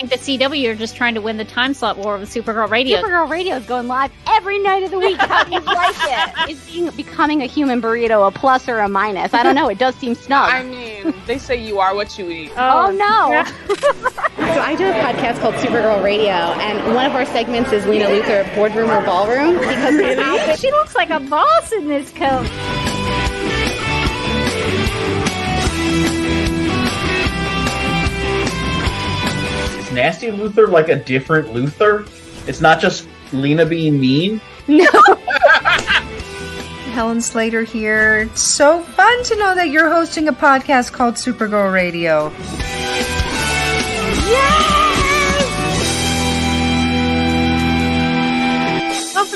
Think the CW are just trying to win the time slot war with Supergirl Radio. Supergirl Radio is going live every night of the week. How do you like it? Is being, becoming a human burrito a plus or a minus? I don't know. It does seem snug. I mean, they say you are what you eat. oh, oh no. So I do a podcast called Supergirl Radio, and one of our segments is Lena Luthor Boardroom or Ballroom because really? She looks like a boss in this coat. Nasty Luthor like a different Luthor? It's not just Lena being mean? No. Helen Slater here. It's so fun to know that you're hosting a podcast called Supergirl Radio.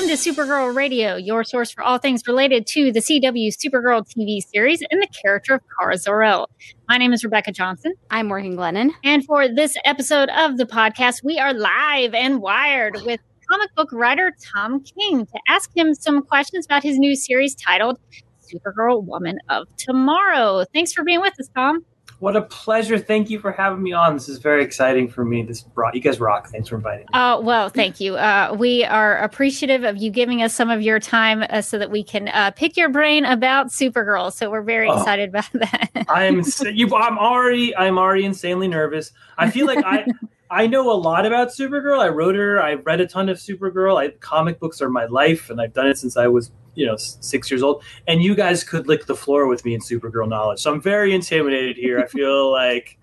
Welcome to Supergirl Radio, your source for all things related to the CW Supergirl TV series and the character of Kara Zor-El. My name is Rebecca Johnson, I'm Morgan Glennon. and for this episode of the podcast, we are live and wired with comic book writer Tom King to ask him some questions about his new series titled Supergirl Woman of Tomorrow. Thanks for being with us, Tom. What a pleasure. Thank you for having me on. This is very exciting for me. This brought you guys rock. Thanks for inviting me. Uh, well, thank you. Uh, we are appreciative of you giving us some of your time uh, so that we can uh, pick your brain about Supergirl. So we're very Oh. excited about that. I am you I'm already I'm already insanely nervous. I feel like I I know a lot about Supergirl. I wrote her. I read a ton of Supergirl. I comic books are my life and I've done it since I was, you know, 6 years old. And you guys could lick the floor with me in Supergirl knowledge. So I'm very intimidated here. I feel like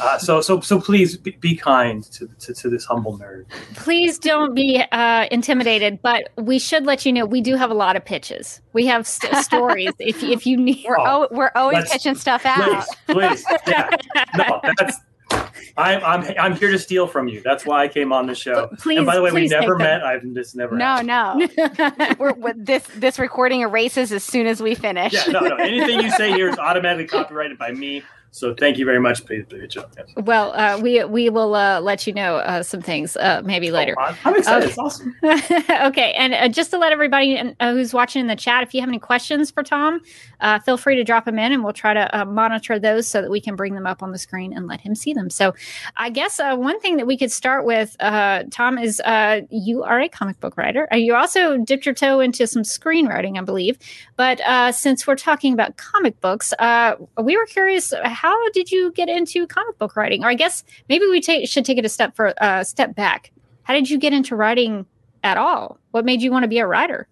uh, so so so please be, be kind to, to to this humble nerd. Please don't be uh, intimidated, but we should let you know we do have a lot of pitches. We have st- stories if, if you need. We're, Oh, al- we're always pitching stuff out. Please, please. Yeah. No, that's I'm I'm I'm here to steal from you. That's why I came on the show. Please, and by the way, we never take them. met. I've just never. No, happened. no. We're, we this this recording erases as soon as we finish. Yeah, no, no. Anything you say here is automatically copyrighted by me. So thank you very much. Please do a job. Yes. Well, uh, we we will uh, let you know uh, some things uh, maybe later. Oh, I'm- excited. Okay. It's awesome. okay, and uh, just to let everybody uh, who's watching in the chat, if you have any questions for Tom, uh, feel free to drop them in, and we'll try to uh, monitor those so that we can bring them up on the screen and let him see them. So, I guess uh, one thing that we could start with, uh, Tom, is uh, you are a comic book writer. You also dipped your toe into some screenwriting, I believe. But uh, since we're talking about comic books, uh, we were curious: how did you get into comic book writing? Or I guess maybe we should take it a step for uh, step back. How did you get into writing at all? What made you want to be a writer?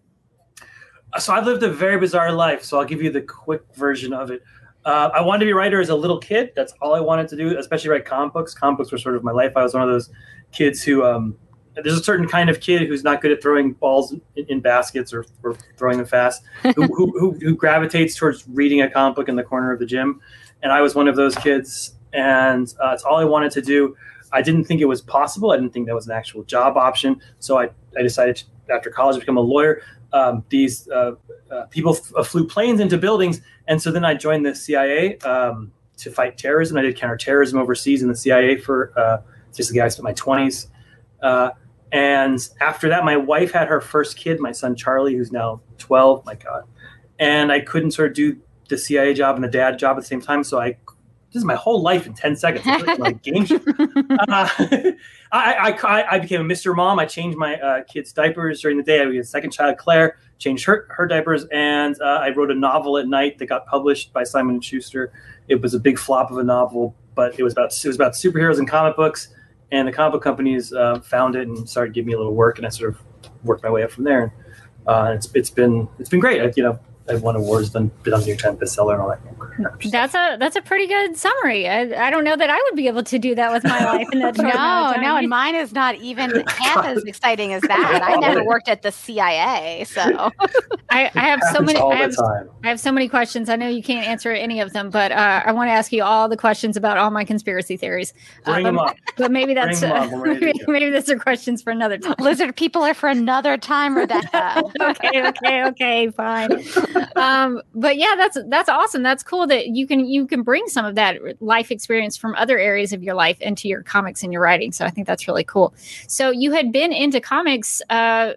So I've lived a very bizarre life. So I'll give you the quick version of it. Uh, I wanted to be a writer as a little kid. That's all I wanted to do, especially write comic books. Comic books were sort of my life. I was one of those kids who um, there's a certain kind of kid who's not good at throwing balls in, in baskets or, or throwing them fast, who, who, who gravitates towards reading a comic book in the corner of the gym. And I was one of those kids, and uh, it's all I wanted to do. I didn't think it was possible. I didn't think that was an actual job option. So I, I decided to, after college to become a lawyer. Um, these uh, uh, people f- uh, flew planes into buildings, and so then I joined the CIA um, to fight terrorism. I did counterterrorism overseas in the CIA for uh, basically I spent my twenties. Uh, and after that, my wife had her first kid, my son Charlie, who's now twelve. My God, and I couldn't sort of do the CIA job and the dad job at the same time. So I this is my whole life in 10 seconds. Like, like game show. Uh, I, I, I became a Mr. Mom. I changed my uh, kids' diapers during the day. I had a second child, Claire, changed her, her diapers, and uh, I wrote a novel at night that got published by Simon and Schuster. It was a big flop of a novel, but it was about it was about superheroes and comic books. And the comic book companies uh, found it and started giving me a little work, and I sort of worked my way up from there. Uh, it's it's been it's been great. I, you know, I've won awards, been been on New York Times bestseller, and all that. That's a that's a pretty good summary. I, I don't know that I would be able to do that with my life in that No, no, and mine is not even half as exciting as that. I never worked at the CIA, so I, I have so many. I have. I have so many questions. I know you can't answer any of them, but uh, I want to ask you all the questions about all my conspiracy theories. Uh, Bring but, them up. but maybe that's them up. We're ready to maybe, go. maybe those are questions for another time. lizard people are for another time, Rebecca. okay, okay, okay, fine. Um, but yeah, that's that's awesome. That's cool that you can you can bring some of that life experience from other areas of your life into your comics and your writing. So I think that's really cool. So you had been into comics uh,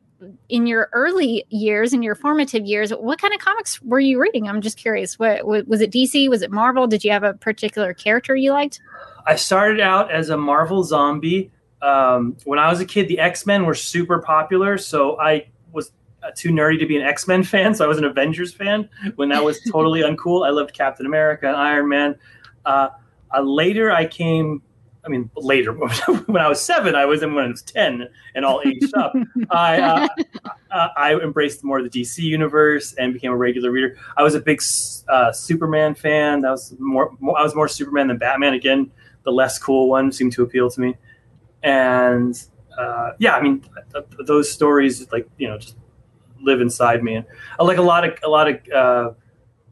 in your early years, in your formative years. What kind of comics were you reading? I'm just curious. What, what was it? DC? Was it Marvel? Did you have a particular character you liked? I started out as a Marvel zombie. Um, when I was a kid, the X Men were super popular, so I too nerdy to be an X Men fan. So I was an Avengers fan when that was totally uncool. I loved Captain America and Iron Man. Uh, uh, later, I came. I mean, later when I was seven, I was in when I was ten and all aged up. I uh, uh, I embraced more of the DC universe and became a regular reader. I was a big uh, Superman fan. That was more, more. I was more Superman than Batman. Again, the less cool one seemed to appeal to me and uh, yeah, I mean, th- th- those stories like you know just live inside me, and I like a lot of a lot of uh,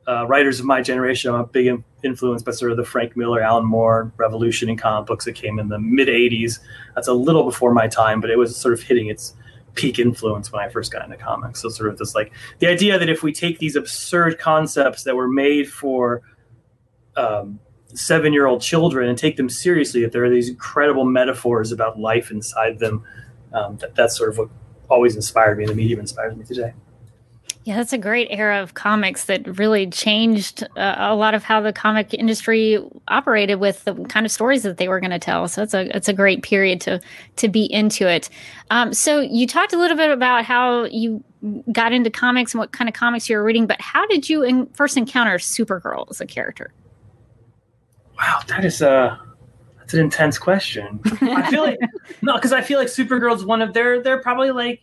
uh, writers of my generation. I'm a big in- influence by sort of the Frank Miller, Alan Moore revolution in comic books that came in the mid '80s. That's a little before my time, but it was sort of hitting its peak influence when I first got into comics. So sort of this like the idea that if we take these absurd concepts that were made for um, seven year old children and take them seriously, that there are these incredible metaphors about life inside them. Um, that, that's sort of what always inspired me, and the medium inspires me today. Yeah, that's a great era of comics that really changed uh, a lot of how the comic industry operated with the kind of stories that they were going to tell. So it's a it's a great period to to be into it. Um, so you talked a little bit about how you got into comics and what kind of comics you were reading, but how did you in, first encounter Supergirl as a character? Wow, that is a that's an intense question. I feel like no, because I feel like Supergirl's one of their they're probably like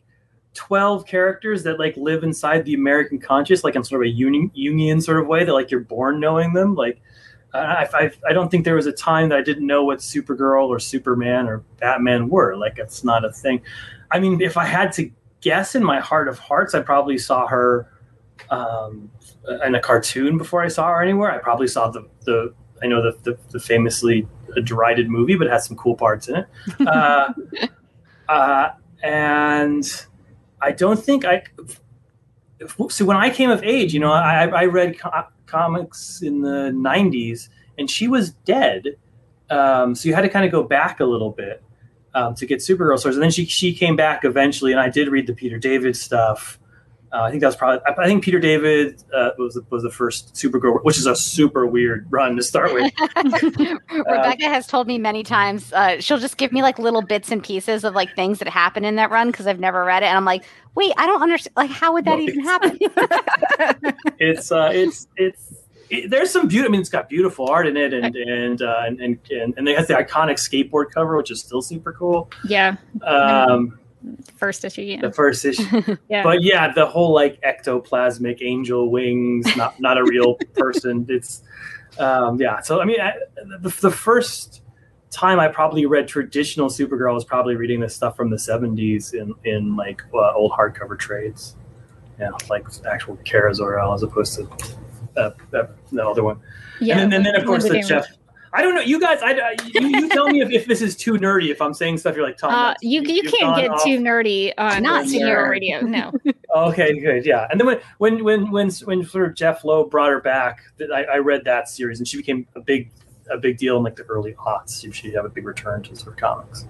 twelve characters that like live inside the American conscious, like in sort of a union union sort of way that like you're born knowing them. Like I, I I don't think there was a time that I didn't know what Supergirl or Superman or Batman were. Like it's not a thing. I mean, if I had to guess in my heart of hearts, I probably saw her um, in a cartoon before I saw her anywhere. I probably saw the the I know the, the, the famously derided movie, but it has some cool parts in it. Uh, uh, and I don't think I. So when I came of age, you know, I, I read co- comics in the '90s, and she was dead. Um, so you had to kind of go back a little bit um, to get Supergirl stories, and then she she came back eventually, and I did read the Peter David stuff. Uh, I think that was probably. I think Peter David uh, was the, was the first Supergirl, which is a super weird run to start with. Rebecca has told me many times uh, she'll just give me like little bits and pieces of like things that happen in that run because I've never read it, and I'm like, wait, I don't understand. Like, how would that No, even happen? it's uh, it's it's it, there's some beauty. I mean, it's got beautiful art in it, and and uh, and, and and and it has the iconic skateboard cover, which is still super cool. Yeah, Um, first issue. Yeah, the first issue. yeah. but yeah, the whole like ectoplasmic angel wings, not not a real person. It's um, yeah. So I mean, I, the, the first time I probably read traditional Supergirl was probably reading this stuff from the '70s in in like uh, old hardcover trades. Yeah, like actual Kara Zor-El as opposed to uh, uh, the other one. yeah. and then, and then of course the Linda Jeff. I don't know, you guys. I, I- you, you tell me if, if this is too nerdy. If I'm saying stuff, you're like Tom. Uh, you you you've can't get off too nerdy on Not Superhero sure. Radio. No. Okay, good, yeah. And then when when when when when sort of Jeph Loeb brought her back, that I, I read that series, and she became a big a big deal in like the early aughts. She she'd have a big return to sort of comics.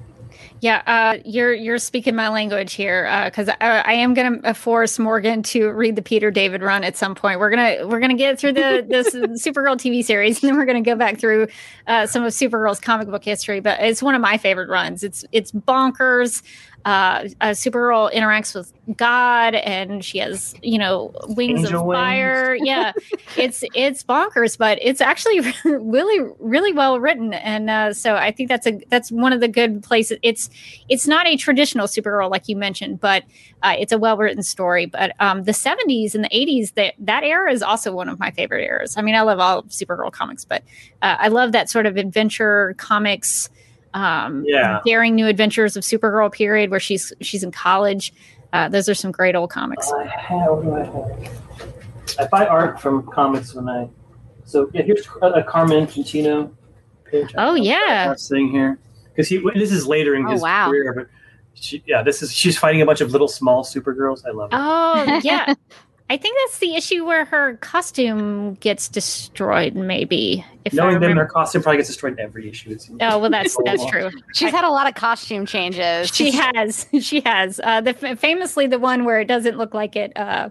Yeah, uh, you're you're speaking my language here because I, I am going to force Morgan to read the Peter David run at some point. We're gonna we're gonna get through the this Supergirl TV series, and then we're gonna go back through uh, some of Supergirl's comic book history. But it's one of my favorite runs. It's it's bonkers. Uh, uh, Supergirl interacts with God, and she has you know wings Angel of wings. fire. Yeah, it's it's bonkers, but it's actually really really well written, and uh, so I think that's a that's one of the good places. It's it's not a traditional Supergirl like you mentioned, but uh, it's a well written story. But um, the '70s and the '80s that that era is also one of my favorite eras. I mean, I love all Supergirl comics, but uh, I love that sort of adventure comics. Um, Yeah. daring new adventures of Supergirl period where she's she's in college. Uh, those are some great old comics. I have, do I? I buy art from comics when I. So yeah, here's a, a Carmine Infantino page. Oh, yeah. Last thing here, because he this is later in Oh, his wow. career, but she, yeah, this is she's fighting a bunch of little small Supergirls. I love it. Oh yeah, I think that's the issue where her costume gets destroyed. Maybe if I Knowing them, remember. their costume probably gets destroyed in every issue. It. Oh well, that's that's true. She's had a lot of costume changes. She has. She has. Uh, the famously the one where it doesn't look like it uh,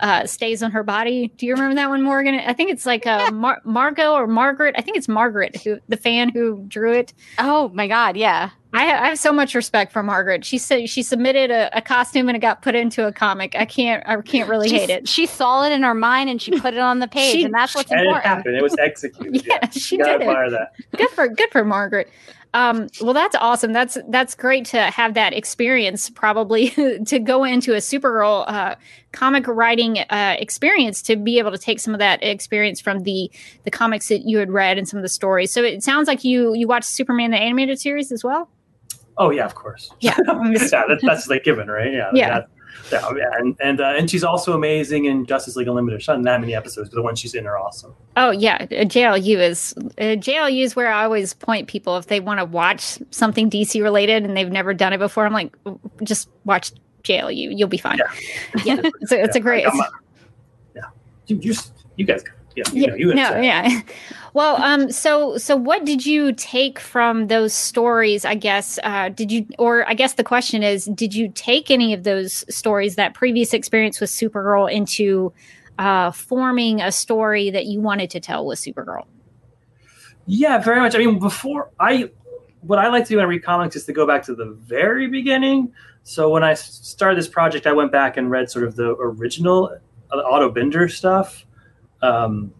uh, stays on her body. Do you remember that one, Morgan? I think it's like uh, Mar- Margot or Margaret. I think it's Margaret who the fan who drew it. Oh my god, yeah. I, I have so much respect for Margaret. She said she submitted a, a costume and it got put into a comic. I can't. I can't really She- hate it. She saw it in her mind and she put it on the page, She- and that's what's And it happened. It was executed. Yeah, she You gotta did it. admire that. good for good for Margaret. Um, well, that's awesome. That's that's great to have that experience. Probably to go into a Supergirl uh, comic writing uh, experience to be able to take some of that experience from the the comics that you had read and some of the stories. So it sounds like you you watched Superman the animated series as well. Oh yeah, of course. Yeah, yeah, that, that's like given, right? Yeah, Yeah. that- yeah, yeah, and and uh, and she's also amazing in Justice League Unlimited. She's not in that many episodes, but the ones she's in are awesome. Oh yeah, uh, JLU is uh, JLU is where I always point people if they want to watch something DC related and they've never done it before. I'm like, just watch JLU, you'll be fine. Yeah, it's a, it's a great. Yeah, you, you you guys, yeah, you yeah, know, you no, yeah. Well, um, so so what did you take from those stories? I guess uh, did you, or I guess the question is, did you take any of those stories, that previous experience with Supergirl, into uh, forming a story that you wanted to tell with Supergirl? Yeah, very much. I mean, before I, what I like to do when I read comics is to go back to the very beginning. So when I started this project, I went back and read sort of the original uh, Otto Binder stuff, um,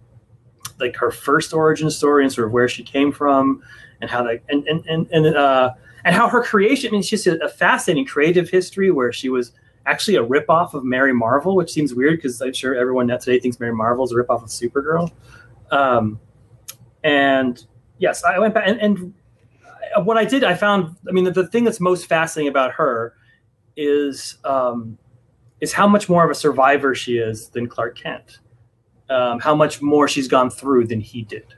like her first origin story and sort of where she came from, and how that and and and and, uh, and how her creation. I mean, it's just a, fascinating creative history where she was actually a ripoff of Mary Marvel, which seems weird because I'm sure everyone today thinks Mary Marvel is a ripoff of Supergirl. Um, and yes, I went back and, and what I did, I found. I mean, the, the thing that's most fascinating about her is um, is how much more of a survivor she is than Clark Kent. Um, how much more she's gone through than he did,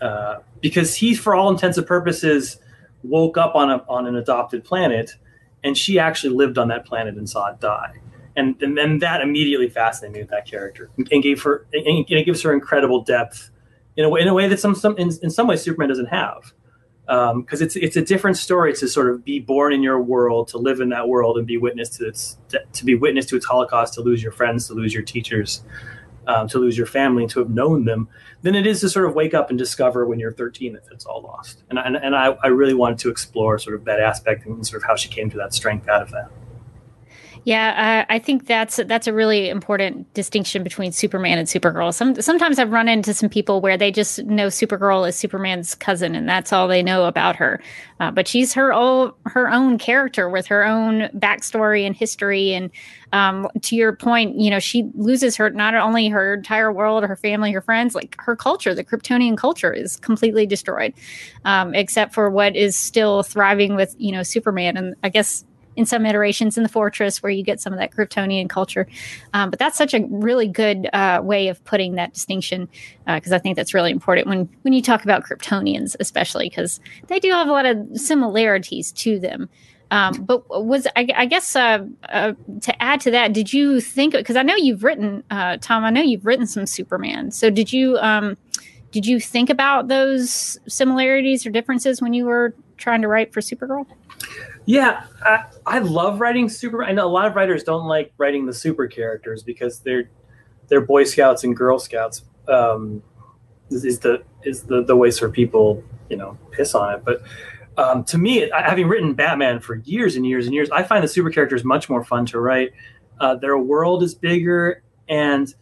uh, because he, for all intents and purposes, woke up on a on an adopted planet, and she actually lived on that planet and saw it die. And, and then that immediately fascinated me with that character and gave her and it gives her incredible depth in a way in a way that some some in, in some ways Superman doesn't have. Because it's it's a different story to sort of be born in your world to live in that world and be witness to its to be witness to its holocaust to lose your friends to lose your teachers um, to lose your family and to have known them than it is to sort of wake up and discover when you're 13 that it's all lost. And, and, and I, I really wanted to explore sort of that aspect and sort of how she came to that strength out of that Yeah, uh, I think that's that's a really important distinction between Superman and Supergirl. Some sometimes I've run into some people where they just know Supergirl is Superman's cousin, and that's all they know about her. Uh, but she's her own her own character with her own backstory and history. And um, to your point, you know, she loses her not only her entire world, her family, her friends, like her culture. The Kryptonian culture is completely destroyed, um, except for what is still thriving with you know Superman. And I guess in some iterations in the fortress where you get some of that Kryptonian culture. Um, but that's such a really good uh, way of putting that distinction because I think that's really important when when you talk about Kryptonians, especially because they do have a lot of similarities to them. Um, but was I, I guess uh, uh, to add to that, did you think because I know you've written uh, Tom, I know you've written some Superman. So did you um, did you think about those similarities or differences when you were trying to write for Supergirl? Yeah, I, I love writing super. I know a lot of writers don't like writing the super characters because they're they're Boy Scouts and Girl Scouts. Um, is, the is the the way sort of people you know piss on it. But um, to me, having written Batman for years and years and years, I find the super characters much more fun to write. Uh, their world is bigger, and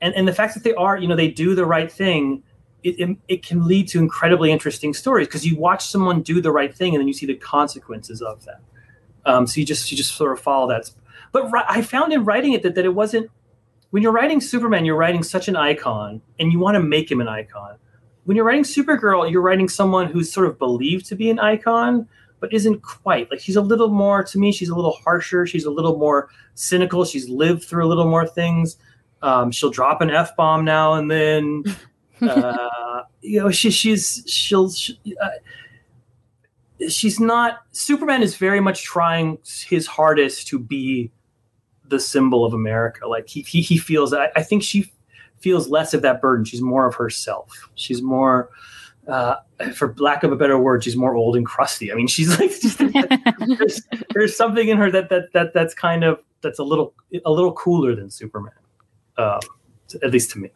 and and the fact that they are you know they do the right thing it, it, can lead to incredibly interesting stories because you watch someone do the right thing and then you see the consequences of that. Um, so you just you just sort of follow that. But ri- I found in writing it that, that it wasn't when you're writing Superman, you're writing such an icon and you want to make him an icon. When you're writing Supergirl, you're writing someone who's sort of believed to be an icon, but isn't quite. Like she's a little more to me. She's a little harsher. She's a little more cynical. She's lived through a little more things. Um, she'll drop an f bomb now and then. uh, you know, she, she's she'll she, uh, she's not. Superman is very much trying his hardest to be the symbol of America. Like he he, he feels I, I think she feels less of that burden. She's more of herself. She's more uh, for lack of a better word, she's more old and crusty. I mean, she's like just, there's, there's something in her that that that that's kind of that's a little a little cooler than Superman, um, at least to me.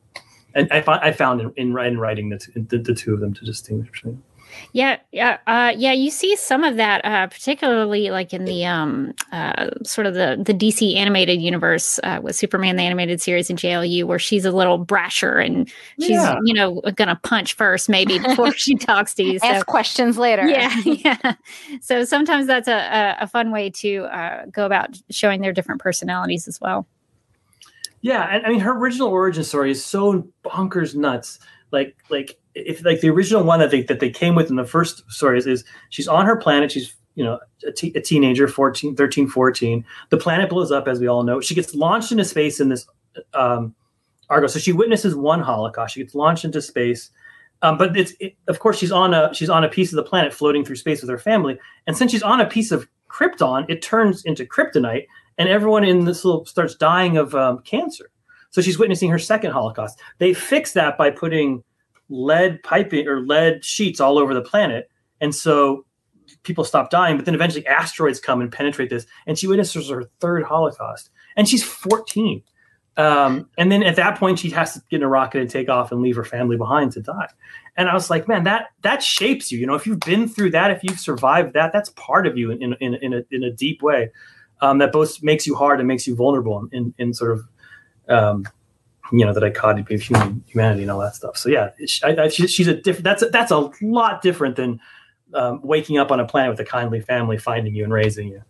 And I, I found in, in, in writing the, t- the, the two of them to distinguish between. Yeah, yeah, uh, yeah. You see some of that, uh, particularly like in the um, uh, sort of the the DC animated universe uh, with Superman the animated series in JLU, where she's a little brasher and she's Yeah. you know gonna punch first maybe before she talks to you. So. Ask questions later. Yeah, yeah. So sometimes that's a, a, a fun way to uh, go about showing their different personalities as well. Yeah, and I mean her original origin story is so bonkers nuts. Like like if like the original one that they that they came with in the first story is, she's on her planet, she's you know a, teenager 14 13 14 the planet blows up as we all know. She gets launched into space in this um argo. So she witnesses one holocaust. She gets launched into space. Um, but it's it, of course she's on a she's on a piece of the planet floating through space with her family. And since she's on a piece of krypton it turns into kryptonite and everyone in this little starts dying of um, cancer. So she's witnessing her second holocaust. They fix that by putting lead piping or lead sheets all over the planet. And so people stop dying but then eventually asteroids come and penetrate this. And she witnesses her third holocaust. And she's 14 um, and then at that point she has to get in a rocket and take off and leave her family behind to die. And i was like man that that shapes you. You know if you've been through that if you've survived that that's part of you in, in, in, a, in a deep way um, that both makes you hard and makes you vulnerable in, in sort of um, you know the dichotomy of human humanity and all that stuff so yeah she, I, I, she, she's a different that's a, that's a lot different than um, waking up on a planet with a kindly family finding you and raising you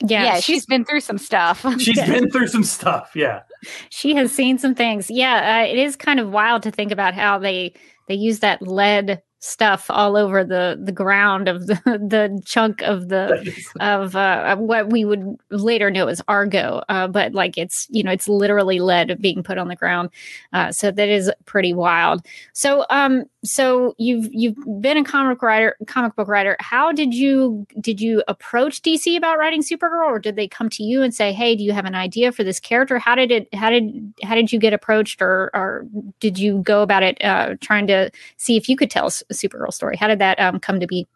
Yeah, Yeah, she's been through some stuff. She's Yeah. been through some stuff yeah she has seen some things. Yeah, uh, it is kind of wild to think about how they they use that lead stuff all over the the ground of the the chunk of the of uh, what we would later know as Argo. Uh, but like it's you know it's literally lead being put on the ground. Uh, so that is pretty wild. So um so you've you've been a comic writer comic book writer. How did you did you approach DC about writing Supergirl, or did they come to you and say, hey, do you have an idea for this character? How did it how did how did you get approached, or or did you go about it uh, trying to see if you could tell a Supergirl story? How did that um, come to be?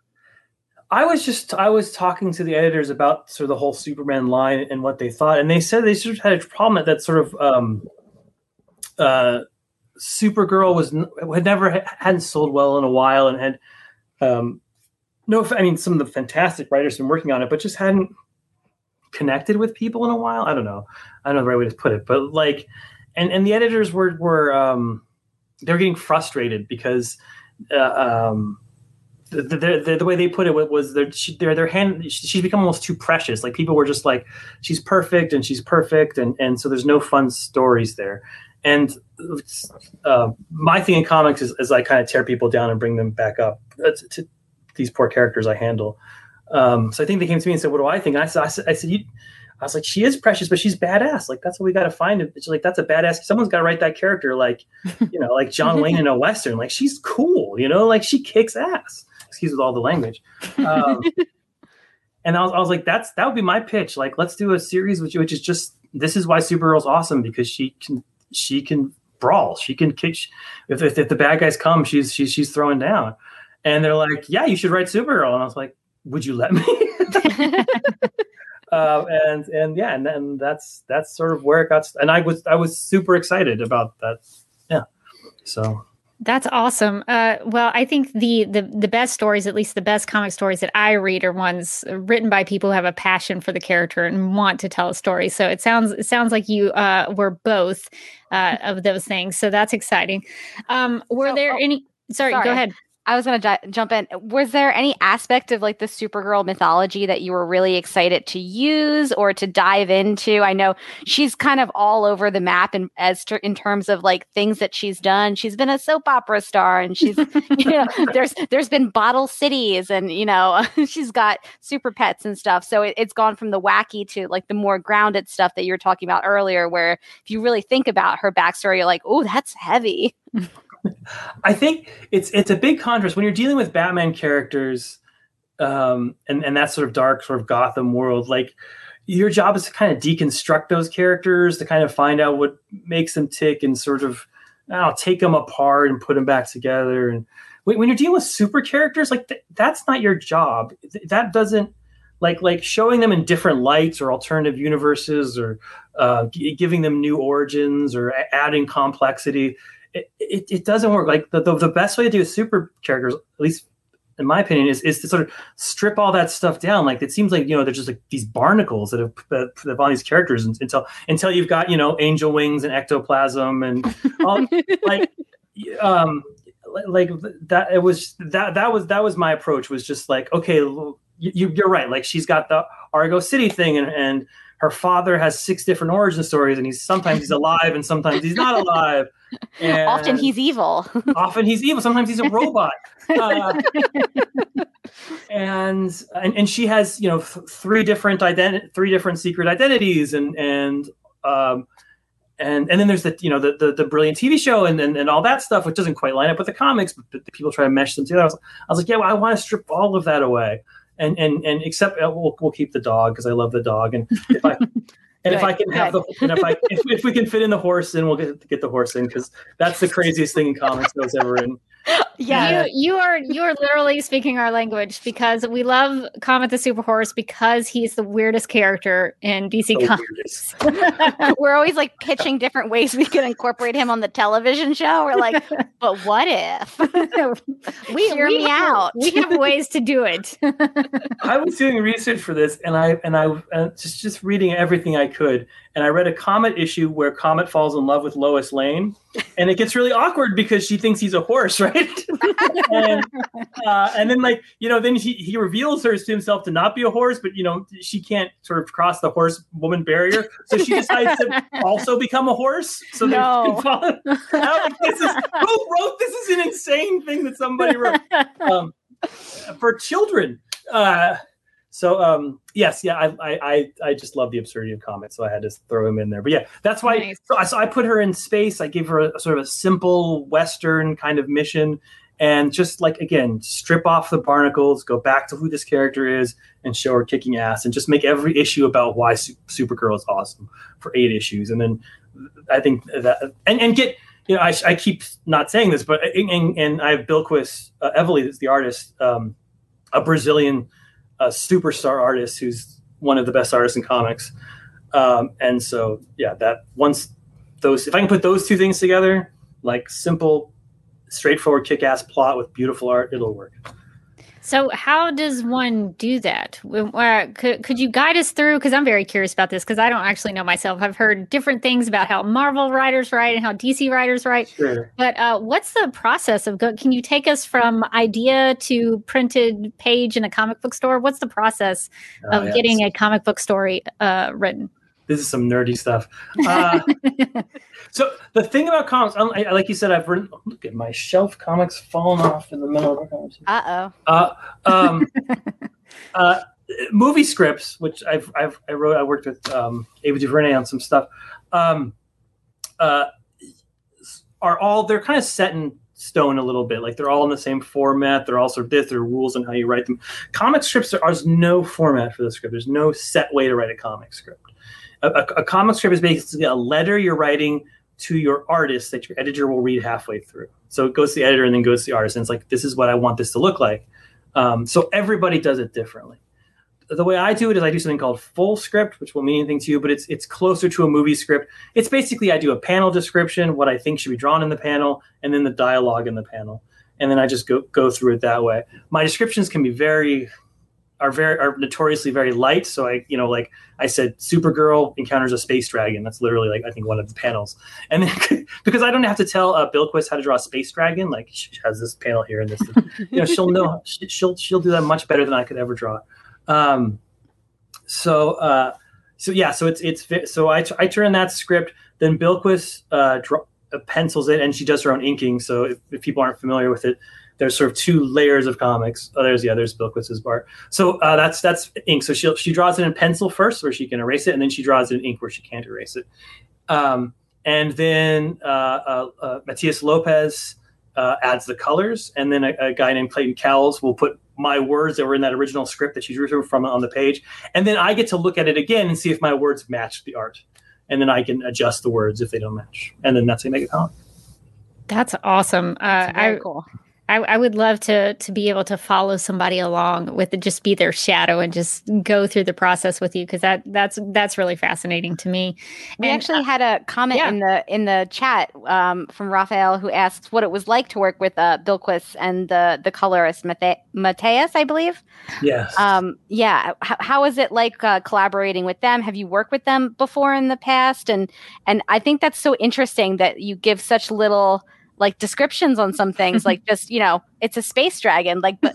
I was just I was talking to the editors about sort of the whole Superman line and what they thought, and they said they sort of had a problem at that sort of um, uh, Supergirl was had never hadn't sold well in a while and had um, no I mean some of the fantastic writers been working on it, but just hadn't connected with people in a while. I don't know. I don't know the right way to put it, but like, and and the editors were were um, they were getting frustrated because. Uh, um, the, the, the, the way they put it was their their their hand she's become almost too precious like people were just like she's perfect and she's perfect and and so there's no fun stories there and uh, my thing in comics is, is I kind of tear people down and bring them back up uh, to, to these poor characters I handle. Um, so I think they came to me and said what do I think? And I said I said, I said you I was like she is precious but she's badass. Like that's what we got to find. It's like that's a badass someone's got to write that character like you know like John Wayne in a western. Like she's cool you know? Like she kicks ass. Excuse all the language. Um, and I was, I was like, that's that would be my pitch. Like, let's do a series which which is just this is why Supergirl's awesome because she can she can brawl, she can kick. If if, if the bad guys come, she's she's she's throwing down. And they're like, yeah, you should write Supergirl. And I was like, would you let me? uh, and and yeah, and then that's that's sort of where it got. And I was I was super excited about that. Yeah. So That's awesome. Uh, well, I think the, the the best stories, at least the best comic stories that I read, are ones written by people who have a passion for the character and want to tell a story. So it sounds it sounds like you uh, were both uh, of those things. So that's exciting. Um, were So- there oh, any? Sorry, sorry. go ahead. I was going to ju- jump in. Was there any aspect of like the Supergirl mythology that you were really excited to use or to dive into? I know she's kind of all over the map in as ter- in terms of like things that she's done. She's been a soap opera star and she's you know there's there's been bottle cities and you know she's got super pets and stuff. So it, it's gone from the wacky to like the more grounded stuff that you were talking about earlier where if you really think about her backstory you're like, "Oh, that's heavy." I think it's it's a big contrast when you're dealing with Batman characters, um, and and that sort of dark sort of Gotham world. Like your job is to kind of deconstruct those characters to kind of find out what makes them tick and sort of I don't take them apart and put them back together. And when, when you're dealing with super characters, like th- that's not your job. Th- that doesn't like like showing them in different lights or alternative universes or uh, g- giving them new origins or adding complexity. It, it, it doesn't work. Like the, the, the best way to do super characters, at least in my opinion, is, is to sort of strip all that stuff down. Like it seems like you know they're just like these barnacles that have that have all these characters until until you've got you know angel wings and ectoplasm and all, like um like that. It was that that was that was my approach. Was just like okay, you, you're right. Like she's got the Argo City thing and and her father has six different origin stories and he's sometimes he's alive and sometimes he's not alive and Often he's evil. often he's evil sometimes he's a robot uh, and, and and she has you know th- three different identi- three different secret identities and and um and and then there's the you know the the, the brilliant TV show and, and and all that stuff which doesn't quite line up with the comics but, but people try to mesh them together. I was, I was like yeah well, I want to strip all of that away and and and except uh, we'll, we'll keep the dog because I love the dog and if I and if I can have the and if I if, if we can fit in the horse then we'll get get the horse in because that's the craziest thing in comics that was ever in. Yeah, you, you are you are literally speaking our language because we love Comet the Super Horse because he's the weirdest character in DC The Comics. We're always like pitching different ways we can incorporate him on the television show. We're like, but what if? we Hear we me have, out. We have ways to do it. I was doing research for this, and I and I uh, just just reading everything I could, and I read a Comet issue where Comet falls in love with Lois Lane, and it gets really awkward because she thinks he's a horse, right? and, uh, and then like you know, then he he reveals her to himself to not be a horse, but you know she can't sort of cross the horse woman barrier, so she decides to also become a horse. So they No. like, this is who wrote this is an insane thing that somebody wrote um, for children. Uh, so um, yes, yeah, I, I I I just love the absurdity of comics, so I had to throw him in there. But yeah, that's why. Nice. So, I, so I put her in space. I gave her a, sort of a simple Western kind of mission, and just like again, strip off the barnacles, go back to who this character is, and show her kicking ass, and just make every issue about why Su- Supergirl is awesome for eight issues, and then I think that and and get you know I, I keep not saying this, but and, and I have Bilquis uh, Evely is the artist, um, a Brazilian uh, superstar artist who's one of the best artists in comics, um, and so yeah, that once those if I can put those two things together, like simple, straightforward, kick-ass plot with beautiful art, it'll work. So, how does one do that? Uh, Could, could you guide us through? Because I'm very curious about this because I don't actually know myself. I've heard different things about how Marvel writers write and how DC writers write. Sure. But uh, what's the process of go? Can you take us from idea to printed page in a comic book store? What's the process Uh, of yes. getting a comic book story uh, written? This is some nerdy stuff. Uh, so the thing about comics, I- like you said, I've written. Look at my shelf comics falling off in the middle of our conversation. Uh oh. Uh, um, uh, movie scripts, which I've, I've I wrote. I worked with um, Ava DuVernay on some stuff. Um, uh, are all they're kind of set in stone a little bit. Like they're all in the same format. They're all sort of this. There are rules on how you write them. Comic scripts there is no format for the script. There's no set way to write a comic script. A, a, comic script is basically a letter you're writing to your artist that your editor will read halfway through. So it goes to the editor and then goes to the artist, and it's like this is what I want this to look like. Um, so everybody does it differently. The way I do it is I do something called full script, which won't mean anything to you, but it's it's closer to a movie script. It's basically I do a panel description, what I think should be drawn in the panel, and then the dialogue in the panel, and then I just go go through it that way. My descriptions can be very are very are notoriously very light. So I you know like I said, Supergirl encounters a space dragon. That's literally like I think one of the panels, and then because I don't have to tell uh, Bilquis how to draw a space dragon, like she has this panel here and this, you know, she'll know she- she'll she'll do that much better than I could ever draw. Um, so uh, so yeah, so it's it's so I I turn that script, then Bilquis uh, draw, uh, pencils it, and she does her own inking. So if, if people aren't familiar with it, there's sort of two layers of comics. Oh, there's yeah, there's Bilquis's part. So uh, that's that's ink. So she she draws it in pencil first, where she can erase it, and then she draws it in ink where she can't erase it. Um, and then uh, uh, uh, Matheus Lopes uh, adds the colors, and then a, a guy named Clayton Cowles will put my words that were in that original script that she drew from on the page, and then I get to look at it again and see if my words match the art, and then I can adjust the words if they don't match, and then that's how you make a comic. That's awesome. Uh, Very I, cool. I, I would love to to be able to follow somebody along with it, just be their shadow and just go through the process with you because that that's that's really fascinating to me. We And, actually uh, had a comment yeah. in the in the chat um, from Raphael who asks what it was like to work with uh, Bilquis and the the colorist Mate- Matheus, I believe. Yes. Um, yeah, how, how is it like uh, collaborating with them? Have you worked with them before in the past? And and I think that's so interesting that you give such little like descriptions on some things, like just you know, it's a space dragon. Like, but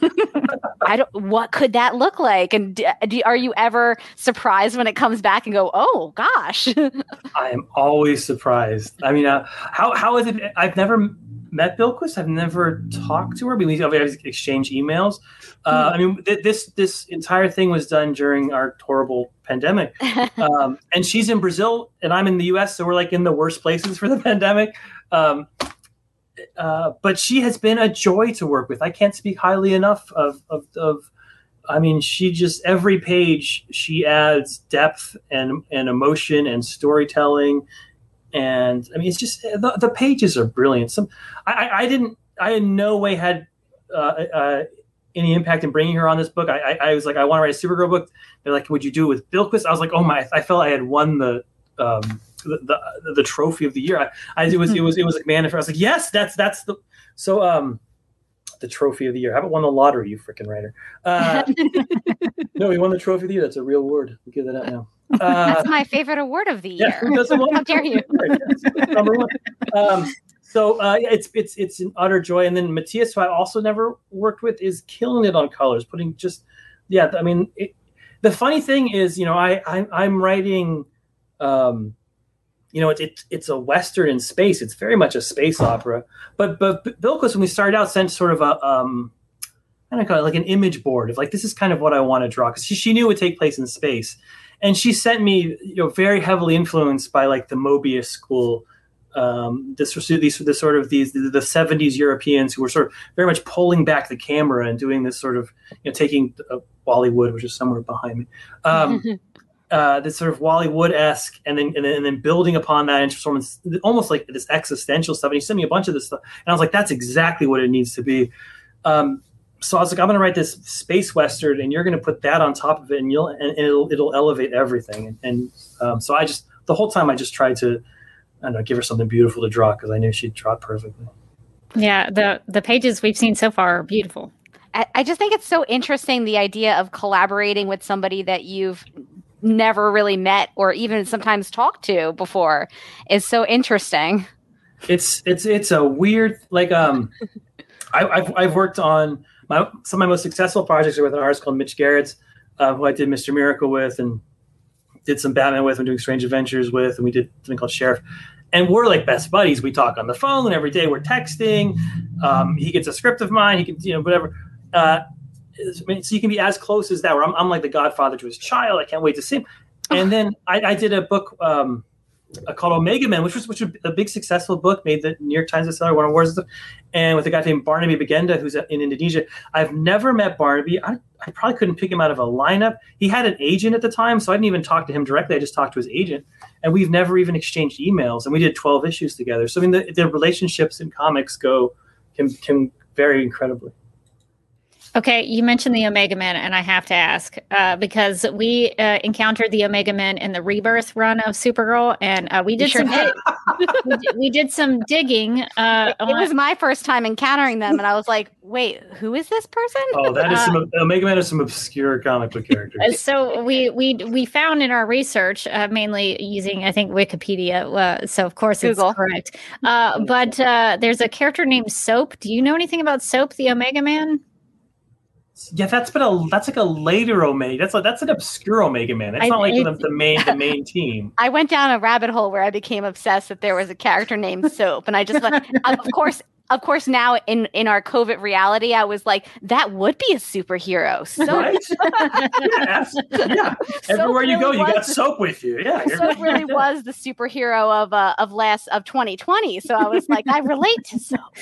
I don't. What could that look like? And d- do, are you ever surprised when it comes back and go, oh gosh? I am always surprised. I mean, uh, how how is it? I've never met Bilquis. I've never talked to her. We have exchanged emails. Uh, I mean, th- this this entire thing was done during our horrible pandemic, um, and she's in Brazil and I'm in the U.S. So we're like in the worst places for the pandemic. Um, uh, but she has been a joy to work with. I can't speak highly enough of, of, of I mean, she just every page she adds depth and and emotion and storytelling, and I mean, it's just the, the pages are brilliant. Some I, I, didn't I in no way had uh, uh, any impact in bringing her on this book. I, I, I was like, I want to write a Supergirl book. They're like, would you do it with Bilquis? I was like, oh my! I felt I had won the. Um, the, the, the trophy of the year. I, I it was it was it was like man. I was like yes, that's that's the so um the trophy of the year. I haven't won the lottery, you freaking writer. Uh, no, he won the trophy of the year. That's a real word. We'll give that out now. Uh, That's my favorite award of the year. yeah, who doesn't want How dare you? Number one. Um, so uh, it's it's it's an utter joy. And then Matheus, who I also never worked with, is killing it on colors, putting just yeah. I mean, it, the funny thing is, you know, I, I I'm writing. Um, you know, it, it, it's a western in space. It's very much a space opera. But but Bilquis, when we started out, sent sort of a um, I don't call it like an image board of like this is kind of what I want to draw because she, she knew it would take place in space, and she sent me you know very heavily influenced by like the Moebius school. Um, this these the sort of these the, the 70s Europeans who were sort of very much pulling back the camera and doing this sort of you know taking uh, Wally Wood, which is somewhere behind me. Um, uh, this sort of Wally Wood esque, and then, and then and then building upon that into sort almost like this existential stuff. And he sent me a bunch of this stuff, and I was like, that's exactly what it needs to be. Um, so I was like, I'm going to write this space western, and you're going to put that on top of it, and you'll and, and it'll it'll elevate everything. And, and um, so I just the whole time I just tried to, I don't know, give her something beautiful to draw because I knew she'd draw it perfectly. Yeah, the the pages we've seen so far are beautiful. I, I just think it's so interesting the idea of collaborating with somebody that you've never really met or even sometimes talked to before is so interesting. It's it's it's a weird like um, I, I've I've worked on my some of my most successful projects are with an artist called Mitch Gerads, uh, who I did Mister Miracle with and did some Batman with and doing Strange Adventures with, and we did something called Sheriff. And we're like best buddies. We talk on the phone and every day. We're texting. Um, he gets a script of mine. He can, you know, whatever. Uh, so you can be as close as that. Where I'm, I'm like the godfather to his child. I can't wait to see him. And then I, I did a book um, uh, called Omega Man, which was which was a big successful book, made the New York Times bestseller, won awards, and with a guy named Barnaby Bagenda, who's in Indonesia. I've never met Barnaby. I, I probably couldn't pick him out of a lineup. He had an agent at the time, so I didn't even talk to him directly. I just talked to his agent, and we've never even exchanged emails. And we did 12 issues together. So I mean, the, the relationships in comics go can can vary incredibly. Okay, you mentioned the Omega Men, and I have to ask uh, because we uh, encountered the Omega Men in the Rebirth run of Supergirl, and uh, we did sure some did. we, did, we did some digging. Uh, It was my first time encountering them, and I was like, "Wait, who is this person?" Oh, that is Uh, some Omega Man is some obscure comic book Uh, characters. so we we we found in our research, uh, mainly using I think Wikipedia. Uh, so of course Google. it's correct. Uh, but uh, there's a character named Soap. Do you know anything about Soap, the Omega Man? Yeah, that's been a that's like a later Omega. That's like that's an obscure Omega Man. It's I- not like it- the, the main the main team. I went down a rabbit hole where I became obsessed that there was a character named Soap, and I just, went, of course, of course, now in in our COVID reality, I was like, that would be a superhero. So, Right? Yes. yeah. Everywhere you go, really you got soap with you. Yeah. Soap really was the superhero of uh, of last of 2020. So I was like, I relate to soap.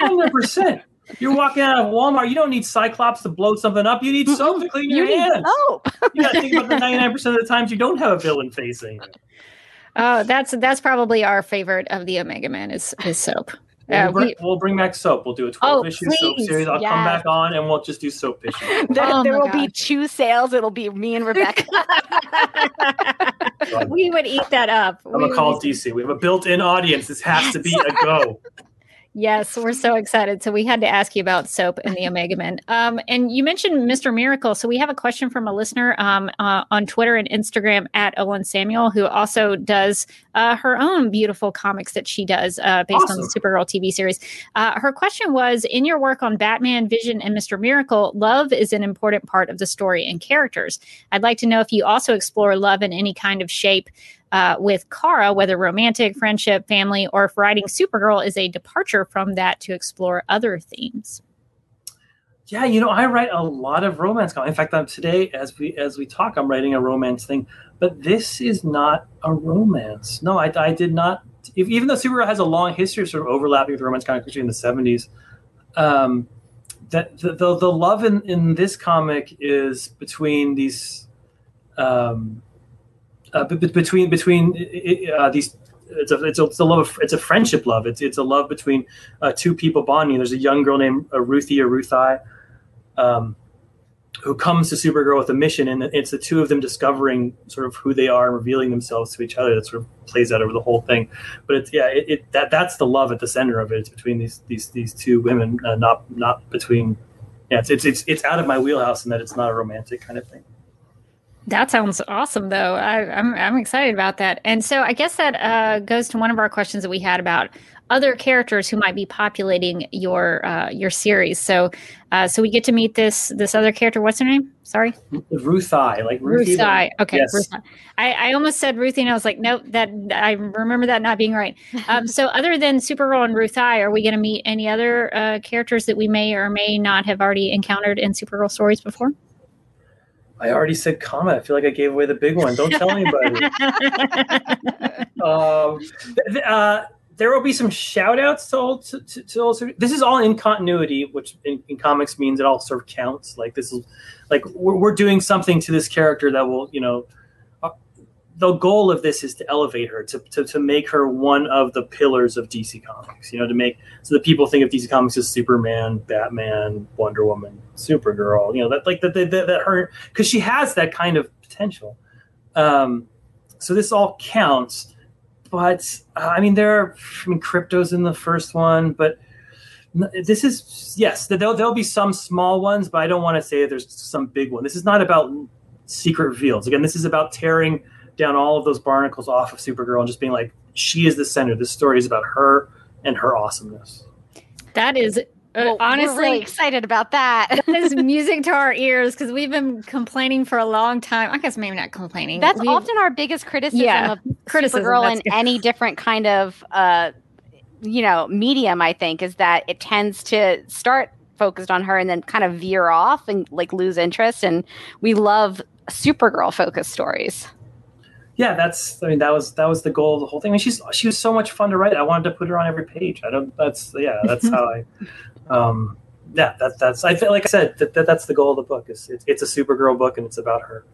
Hundred percent. You're walking out of Walmart. You don't need Cyclops to blow something up. You need soap to clean your You need hands. soap. You got to think about the 99 percent of the times you don't have a villain facing. Oh, that's that's probably our favorite of the Omega Man is is soap. We'll, Uh, bring, we- we'll bring back soap. We'll do a 12 Oh, issue soap series. I'll come back on and we'll just do soap issues. There, Oh there my will be two sales. It'll be me and Rebecca. we would eat that up. I'm We gonna call DC. We have a built-in audience. This has to be a go. Yes, we're so excited. So we had to ask you about soap and the Omega Men. Um, and you mentioned Mr. Miracle. So we have a question from a listener um, uh, on Twitter and Instagram at Owen Samuel, who also does uh, her own beautiful comics that she does uh, based on the Supergirl TV series. Uh, her question was In your work on Batman, Vision, and Mr. Miracle, love is an important part of the story and characters. I'd like to know if you also explore love in any kind of shape uh, with Kara, whether romantic, friendship, family, or if writing Supergirl is a departure from that to explore other themes. Yeah, you know, I write a lot of romance comics. In fact, I'm, today, as we as we talk, I'm writing a romance thing. But this is not a romance. No, I, I did not. If, even though Supergirl has a long history of sort of overlapping with romance comics, in the '70s, um, that the, the the love in in this comic is between these, um, uh, between between uh, these. It's a, it's a it's a love of, it's a friendship love. It's it's a love between uh, two people bonding. There's a young girl named Ruthie or Ruthie, um, who comes to Supergirl with a mission, and it's the two of them discovering sort of who they are and revealing themselves to each other. That sort of plays out over the whole thing. But it's yeah, it, it that that's the love at the center of it. It's between these these these two women, uh, not not between. Yeah, it's, it's it's it's out of my wheelhouse in that it's not a romantic kind of thing. That sounds awesome, though. I, I'm I'm excited about that. And so I guess that uh, goes to one of our questions that we had about other characters who might be populating your uh, your series. So uh, so we get to meet this this other character. What's her name? Sorry, Ruthie, like Ruth Ruthie. Eye. Okay, Yes. Ruthye. I, I almost said Ruthie, and I was like, nope. That I remember that not being right. Um, so other than Supergirl and Ruthye, are we going to meet any other uh, characters that we may or may not have already encountered in Supergirl stories before? I already said Comet. I feel like I gave away the big one. Don't tell anybody. um, th- uh, there will be some shout outs to old to, to, to old this is all in continuity which in, in comics means it all sort of counts like this is like we're, we're doing something to this character that will you know the goal of this is to elevate her to, to, to make her one of the pillars of dc comics you know to make so that people think of dc comics as superman batman wonder woman supergirl you know that like that that, that, her because she has that kind of potential um, so this all counts but uh, I mean, there are I mean, Krypto's in the first one, but this is yes, there'll there'll be some small ones, but I don't want to say that there's some big one. This is not about secret reveals. Again, this is about tearing down all of those barnacles off of Supergirl and just being like, she is the center. This story is about her and her awesomeness. That is uh, honestly We're really excited about that. that is music to our ears because we've been complaining for a long time. I guess maybe not complaining. That's We- often our biggest criticism Yeah, of criticism, Supergirl in good. any different kind of uh, you know medium. I think is that it tends to start focused on her and then kind of veer off and like lose interest. And we love Supergirl focused stories. Yeah, that's. I mean, that was that was the goal of the whole thing. I mean, she's she was so much fun to write. I wanted to put her on every page. I don't. That's yeah. That's how I. Um, yeah, that, that's. I feel like I said that, that that's the goal of the book. Is it's, it's a Supergirl book and it's about her.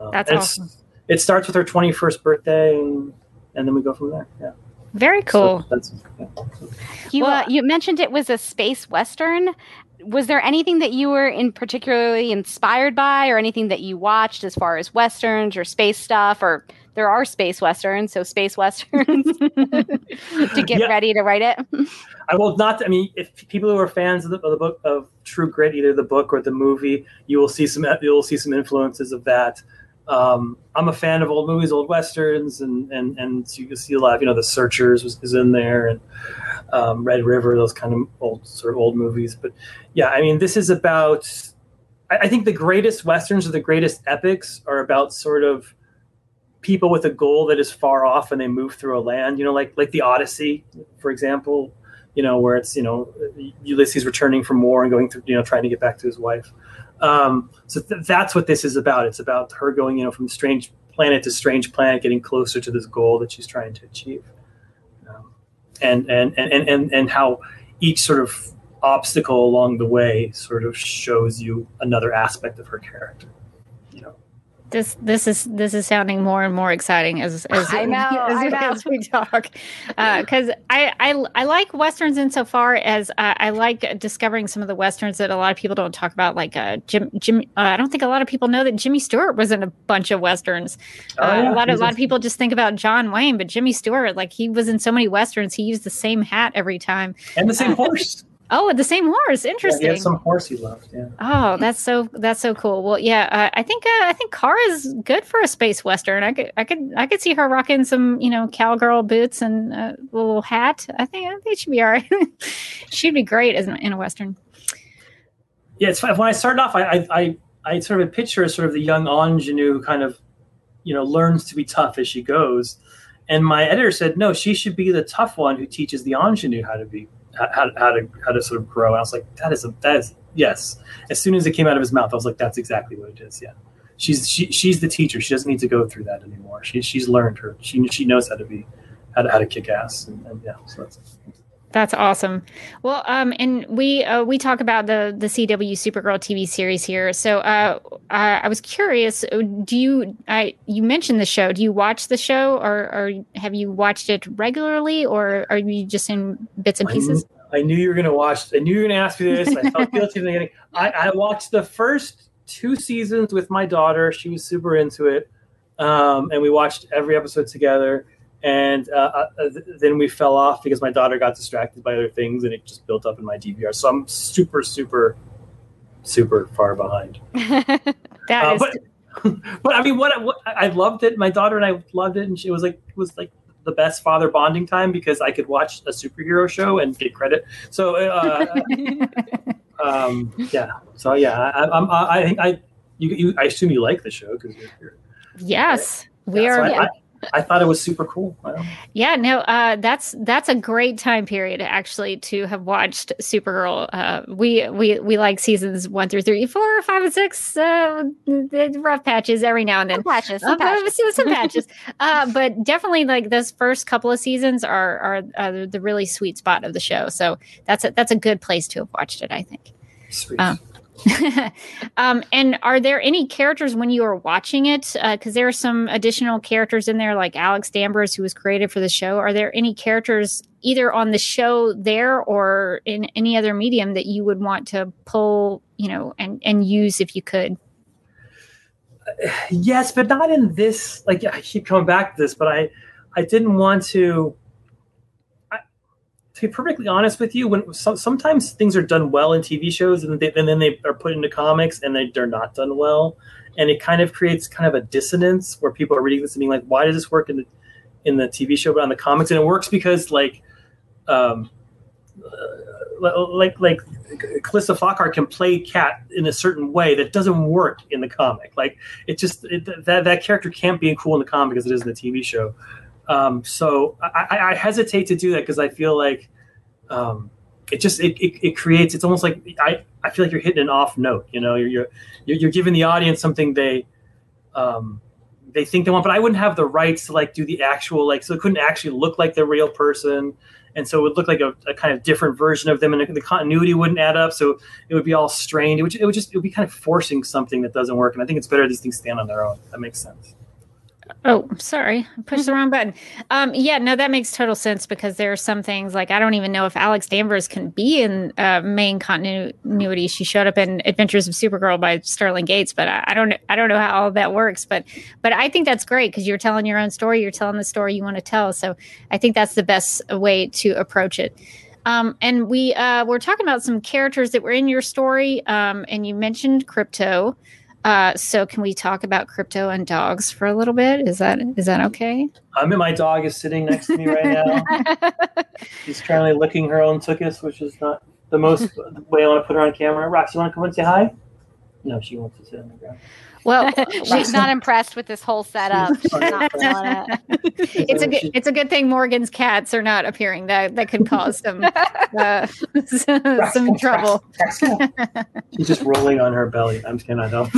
Um, That's awesome. It starts with her twenty first birthday and and then we go from there. Yeah. Very cool. So that's yeah. You Well- uh, you mentioned it was a space western. Was there anything that you were in particularly inspired by, or anything that you watched as far as westerns or space stuff? Or there are space westerns, so space westerns to get Yeah. ready to write it. I will not. I mean, if people who are fans of the, of the book of True Grit, either the book or the movie, you will see some you will see some influences of that. Um, I'm a fan of old movies, old westerns, and and and so you can see a lot of you know the Searchers was, is in there, and um, Red River, those kind of old sort of old movies. But yeah, I mean, this is about. I, I think the greatest westerns or the greatest epics are about sort of people with a goal that is far off and they move through a land. You know, like like the Odyssey, for example you know, where it's you know Ulysses returning from war and going through you know trying to get back to his wife. Um, so th- that's what this is about. It's about her going you know from strange planet to strange planet, getting closer to this goal that she's trying to achieve, um, and, and and and and how each sort of obstacle along the way sort of shows you another aspect of her character. You know. This this is this is sounding more and more exciting as as, I know, as, I know. as we talk, because I, I I like westerns insofar as uh, I like discovering some of the westerns that a lot of people don't talk about. Like uh, Jim Jim, uh, I don't think a lot of people know that Jimmy Stewart was in a bunch of westerns. Oh, uh, yeah. A lot of a lot of people just think about John Wayne, but Jimmy Stewart, like he was in so many westerns, he used the same hat every time. And the same horse. Oh, the same horse. Yeah, Interesting. had some horse he loved. Yeah. Oh, that's so that's so cool. Well, yeah, uh, I think uh, I think Kara is good for a space western. I could I could I could see her rocking some you know cowgirl boots and a little hat. I think I think she'd be all right. she'd be great as in, in a western. yeah, it's fun. When I started off, I, I, I, sort of picture sort of the young ingenue who kind of, you know, learns to be tough as she goes. And my editor said, no, she should be the tough one who teaches the ingenue how to be, how, how, to, how to sort of grow. And I was like, that is, a, that is, yes. As soon as it came out of his mouth, I was like, that's exactly what it is. Yeah. She's, she, she's the teacher. She doesn't need to go through that anymore. She, she's learned her, she, she knows how to be, how to, how to kick ass. And, and yeah, so that's, That's awesome. Well, um, and we uh, we talk about the the CW Supergirl TV series here. So, uh, I, I was curious. uh, Do you I you mentioned the show? Do you watch the show, or, or have you watched it regularly, or are you just in bits and I knew- pieces? I knew you were going to watch. I knew you were going to ask me this. I felt guilty in the beginning. I, I watched the first two seasons with my daughter. She was super into it, um, and we watched every episode together. And uh, uh, th- then we fell off because my daughter got distracted by other things, and it just built up in my DVR. So I'm super, super, super far behind. That Uh, is but, but I mean, what, what I loved it. My daughter and I loved it, and she was like, it was like the best father bonding time because I could watch a superhero show and get credit. So, uh, um, yeah. So yeah, I, I'm, I, I think I, you, you, I assume you like the show because you're, you're yes. We yeah, so are. I, I, I thought it was super cool. I Yeah, no, uh, that's that's a great time period actually to have watched Supergirl. Uh, we we we like seasons one through three, four, five, and six. Uh, the rough patches every now and then. Some patches, Uh, some but- patches. some, some patches. Uh, but definitely, like those first couple of seasons are are uh, the really sweet spot of the show. So that's a that's a good place to have watched it. I think. Sweet. Um, um, and are there any characters when you are watching it? Because there are some additional characters in there, like Alex Danvers, who was created for the show. Are there any characters either on the show there or in any other medium that you would want to pull, you know, and and use if you could? yes, but not in this. Like I keep coming back to this, but I, I didn't want to. To be perfectly honest with you, when so, sometimes things are done well in TV shows, and, they, and then they are put into comics, and they, they're not done well, and it kind of creates kind of a dissonance where people are reading this and being like, "Why does this work in the in the TV show but on the comics?" And it works because like, um, uh, like like Calista Flockhart can play Cat in a certain way that doesn't work in the comic. Like it just it, that that character can't be cool in the comic as it is in the TV show. Um, so I, I, hesitate to do that because I feel like um, it just it, it, it creates. It's almost like I, I feel like you're hitting an off note. You know, you're you're you're, you're giving the audience something they um, they think they want, but I wouldn't have the rights to like do the actual like so it couldn't actually look like the real person. And so it would look like a, a kind of different version of them, and the continuity wouldn't add up. So it would be all strained. It would, it would just it would be kind of forcing something that doesn't work. And I think it's better these things stand on their own. That makes sense. Oh, sorry, I pushed the wrong button. Um, yeah, no, that makes total sense because there are some things like I don't even know if Alex Danvers can be in uh, main continuity. She showed up in Adventures of Supergirl by Sterling Gates, but I, I don't, I don't know how all that works. But, but I think that's great because you're telling your own story. You're telling the story you want to tell. So I think that's the best way to approach it. Um, and we uh, were talking about some characters that were in your story, um, and you mentioned Krypto. Uh, so can we talk about Krypto and dogs for a little bit? Is that is that okay? I mean, my dog is sitting next to me right now. She's currently licking her own tuchus, which is not the most way I want to put her on camera. Rox, you want to come and say hi? No, she wants to sit on the ground. Well, She's not impressed with this whole setup. She's not it. it's a good it's a good thing Morgan's cats are not appearing. That that could cause some uh, some, some trouble. She's just rolling on her belly. I'm just kidding. I know.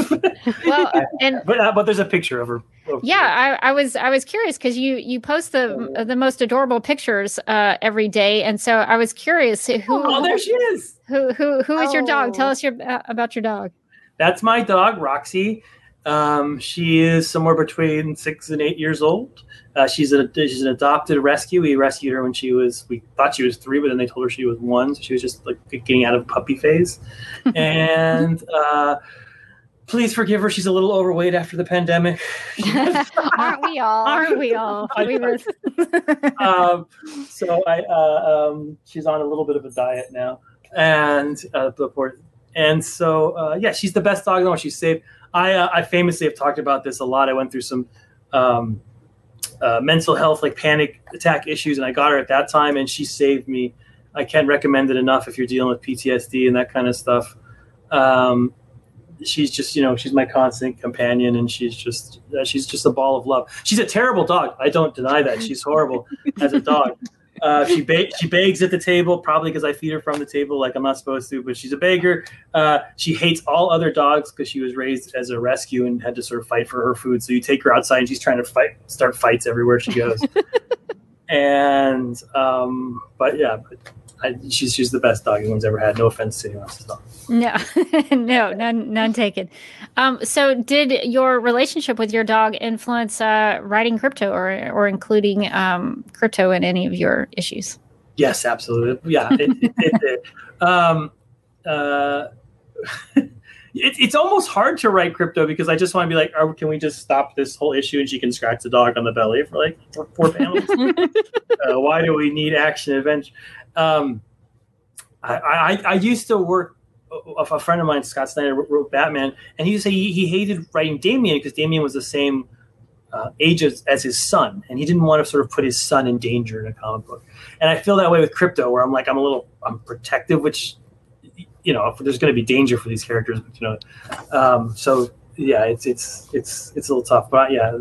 Well, and but uh, but there's a picture of her. of- yeah, I, I was I was curious because you you post the the most adorable pictures uh, every day, and so I was curious who Oh, there she is. who who who is your dog? Tell Oh. us your uh, about your dog. That's my dog, Roxy. Um, she is somewhere between six and eight years old. Uh, she's a she's an adopted rescue. We rescued her when she was we thought she was three, but then they told her she was one, so she was just like getting out of puppy phase. and uh, please forgive her; she's a little overweight after the pandemic. Aren't we all? Aren't we all? We were- um, so I, uh, um, she's on a little bit of a diet now, and uh, the poor, and so uh, yeah, she's the best dog in the world. She's safe. I, uh, I famously have talked about this a lot. I went through some um, uh, mental health, like panic attack issues, and I got her at that time, and she saved me. I can't recommend it enough if you're dealing with PTSD and that kind of stuff. Um, she's just, you know, she's my constant companion, and she's just, uh, she's just a ball of love. She's a terrible dog. I don't deny that. She's horrible as a dog. Uh, she ba- she begs at the table, probably because I feed her from the table like I'm not supposed to. But she's a beggar. Uh, she hates all other dogs because she was raised as a rescue and had to sort of fight for her food. So you take her outside and she's trying to fight, start fights everywhere she goes. and um, but yeah, but I, she's she's the best dog anyone's ever had. No offense to anyone else's dog. no, no, none, none taken. Um, so, did your relationship with your dog influence uh, writing Krypto or or including um, Krypto in any of your issues? Yes, absolutely. Yeah, it, it, it, um, uh, it, it's almost hard to write Krypto because I just want to be like, oh, can we just stop this whole issue and she can scratch the dog on the belly for like four, four panels? uh, why do we need action adventure? Um, I, I, I used to work. A a friend of mine, Scott Snyder, wrote- Batman, and he used to say he, he hated writing Damian because Damian was the same uh, age as, as his son, and he didn't want to sort of put his son in danger in a comic book. And I feel that way with Krypto, where I'm like, I'm a little, I'm protective, which, you know, there's going to be danger for these characters, but, you know, um, so yeah, it's it's it's it's a little tough, but yeah,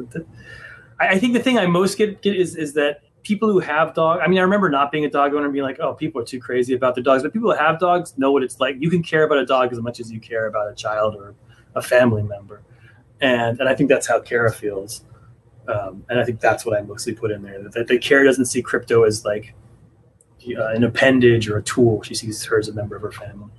I, I think the thing I most get, get is is that people who have dogs, I mean, I remember not being a dog owner and being like, oh, people are too crazy about their dogs, but people who have dogs know what it's like. You can care about a dog as much as you care about a child or a family member, and and I think that's how Kara feels. Um, and I think that's what I mostly put in there. That, that Kara doesn't see Krypto as like uh, an appendage or a tool. She sees her as a member of her family.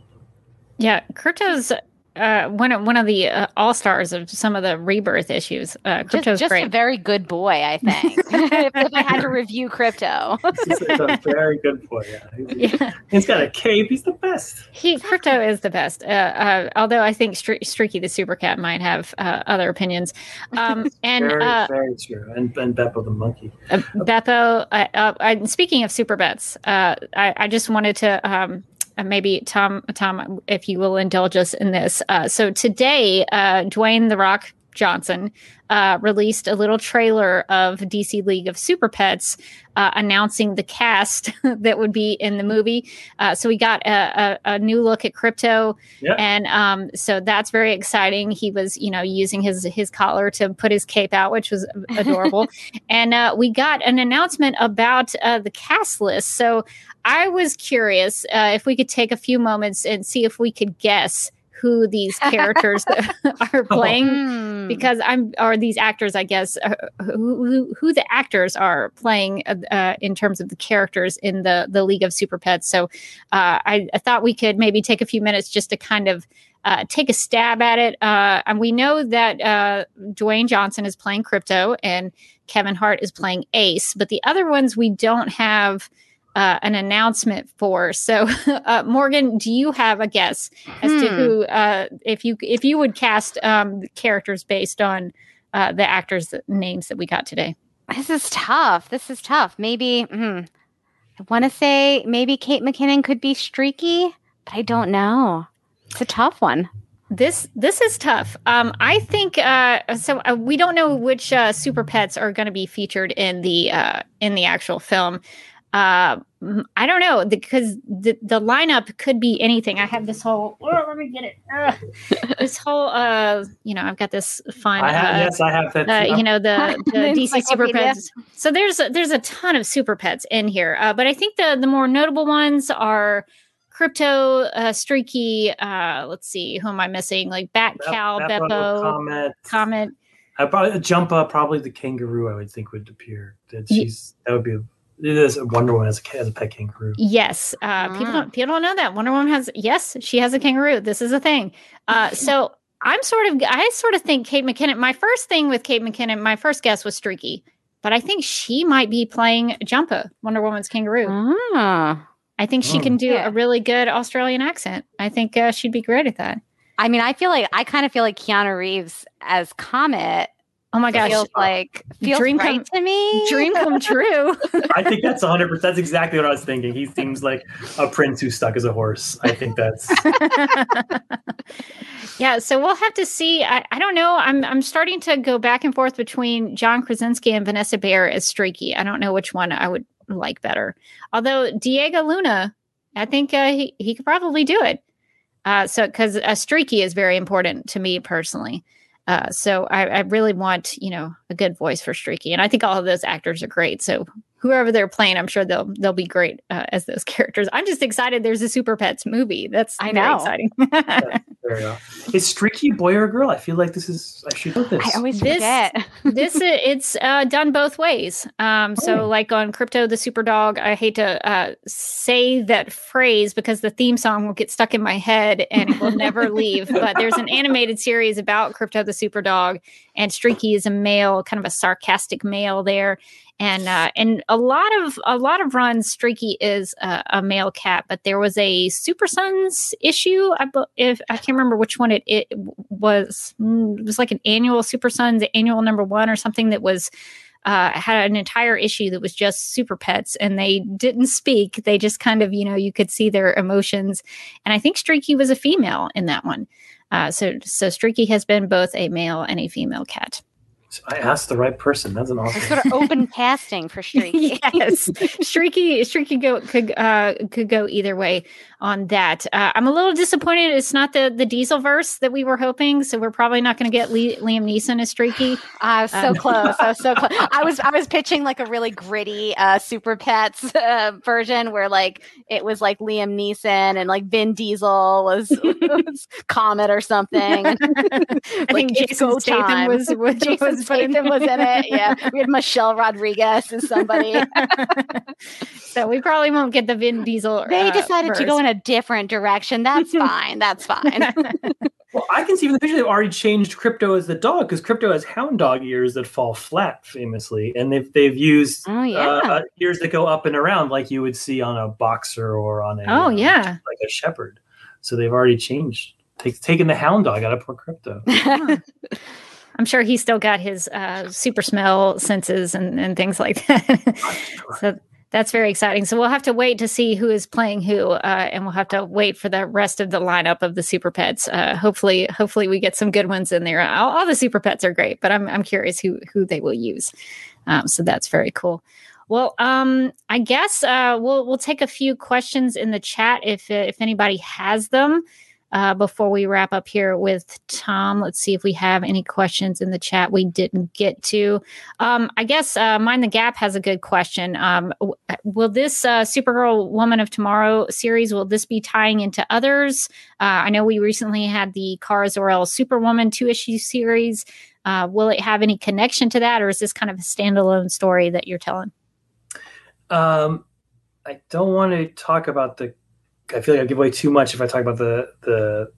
Yeah, Krypto's uh, one of one of the uh, all stars of some of the rebirth issues. Uh, Just, Krypto's just a great. very good boy, I think. if, if I had to review Krypto, He's a very good boy. Yeah. He's- yeah, he's got a cape. He's the best. he Krypto is the best. Uh, uh, although I think Stre- Streaky the Super Cat might have uh, other opinions. Um, and very, uh, very true. And, and Beppo the monkey. Uh, Beppo, uh, uh, I, speaking of super pets, uh, I, I just wanted to um, maybe Tom, Tom, if you will indulge us in this. Uh, so today, uh, Dwayne the Rock Johnson uh, released a little trailer of DC League of Super Pets, uh, announcing the cast that would be in the movie. Uh, so we got a, a, a new look at Krypto, Yeah. and um, so that's very exciting. He was, you know, using his his collar to put his cape out, which was adorable. and uh, we got an announcement about uh, the cast list. So I was curious uh, if we could take a few moments and see if we could guess who these characters are playing Hmm. because I'm or these actors, I guess, uh, who, who who the actors are playing uh, uh, in terms of the characters in the the League of Super Pets. So uh, I, I thought we could maybe take a few minutes just to kind of. Uh, take a stab at it, uh, and we know that uh, Dwayne Johnson is playing Krypto and Kevin Hart is playing Ace, but the other ones we don't have uh, an announcement for. So, uh, Morgan, do you have a guess as to Hmm. who, uh, if you if you would cast um, characters based on uh, the actors' names that we got today? This is tough. This is tough. Maybe hmm, I want to say maybe Kate McKinnon could be streaky, but I don't know. It's a tough one. This this is tough. Um, I think uh, so. Uh, we don't know which uh, super pets are going to be featured in the uh, in the actual film. Uh, I don't know because the, the lineup could be anything. I have this whole. Oh, let me get it. Ugh. this whole. Uh, you know, I've got this fun. I have, uh, yes, I have that. uh, you know the, the DC Super. Pets. So there's a, there's a ton of Super Pets in here, uh, but I think the the more notable ones are Krypto, uh, Streaky. Uh, let's see, who am I missing? Like Bat Cow, Beppo, Beppo, Comet. Comet. I probably Jumpa, probably the kangaroo. I would think would appear. That she's that would be. A, it is a Wonder Woman as a ca- as a pet kangaroo. Yes, uh, people Ah. don't people don't know that Wonder Woman has. Yes, she has a kangaroo. This is a thing. Uh, so I'm sort of I sort of think Kate McKinnon. My first thing with Kate McKinnon, my first guess was Streaky, but I think she might be playing Jumpa, Wonder Woman's kangaroo. Ah. I think she Oh. can do Yeah. a really good Australian accent. I think uh, she'd be great at that. I mean, I feel like I kind of feel like Keanu Reeves as Comet Oh my gosh, feels like feels Dream right come- to me. dream come true. I think that's 100. percent That's exactly what I was thinking. He seems like a prince who's stuck as a horse. I think that's. yeah, so we'll have to see. I, I don't know. I'm I'm starting to go back and forth between John Krasinski and Vanessa Bayer as Streaky. I don't know which one I would like better. Although Diego Luna, I think uh, he he could probably do it. Uh, so because a Streaky is very important to me personally. Uh, so I, I really want you know a good voice for Streaky, and I think all of those actors are great. So whoever they're playing, I'm sure they'll they'll be great uh, as those characters. I'm just excited. There's a Super Pets movie. That's I very know. exciting. There you. Is Streaky boy or girl? I feel like this is. I should know this. I always This- forget. this it's uh, done both ways. Um, so Oh. like on Krypto the Super Dog, I hate to uh, say that phrase because the theme song will get stuck in my head and it will never leave. But there's an animated series about Krypto the Super Dog, and Streaky is a male, kind of a sarcastic male there. And uh, and a lot of a lot of runs, Streaky is a, a male cat, but there was a Super Sons issue. I if I can't remember which one it, it was. Mm, It was like an annual Super Sons annual number one or something that was uh, had an entire issue that was just super pets and they didn't speak. They just kind of, you know, you could see their emotions. And I think Streaky was a female in that one. Uh, so, so Streaky has been both a male and a female cat. I asked the right person. That's an awesome. Sort of open casting for Streaky. yes, Streaky, Streaky go could uh, could go either way on that. Uh, I'm a little disappointed. It's not the the Diesel verse that we were hoping. So we're probably not going to get Liam Neeson as Streaky. I was so Um, close. I was so close. I was I was pitching like a really gritty uh, Super Pets uh, version where like it was like Liam Neeson and like Vin Diesel was, was Comet or something. I Like, think Jason Statham was, was Jason was Statham was in it. Yeah, we had Michelle Rodriguez as somebody. so we probably won't get the Vin Diesel. They uh, decided to go verse. In a different direction. That's fine. That's fine. Well, I can see from the picture they've already changed Krypto as the dog because Krypto has hound dog ears that fall flat, famously, and they've they've used Oh yeah. uh, uh, ears that go up and around like you would see on a boxer or on a Oh, um, yeah. like a shepherd. So they've already changed, take, taken the hound dog out of poor Krypto. I'm sure he's still got his uh, super smell senses and, and things like that. so that's very exciting. So we'll have to wait to see who is playing who, uh, and we'll have to wait for the rest of the lineup of the super pets. Uh, hopefully, hopefully we get some good ones in there. All, all the super pets are great, but I'm I'm curious who who they will use. Um, so that's very cool. Well, um, I guess uh, we'll we'll take a few questions in the chat if if anybody has them uh, before we wrap up here with Tom. Let's see if we have any questions in the chat we didn't get to. Um, I guess uh, Mind the Gap has a good question. Um, will this uh, Supergirl Woman of Tomorrow series will this be tying into others? Uh, I know we recently had the Kara Zor-El Superwoman two issue series. Uh, will it have any connection to that, or is this kind of a standalone story that you're telling? Um, I don't want to talk about the. I feel like I give away too much if I talk about the the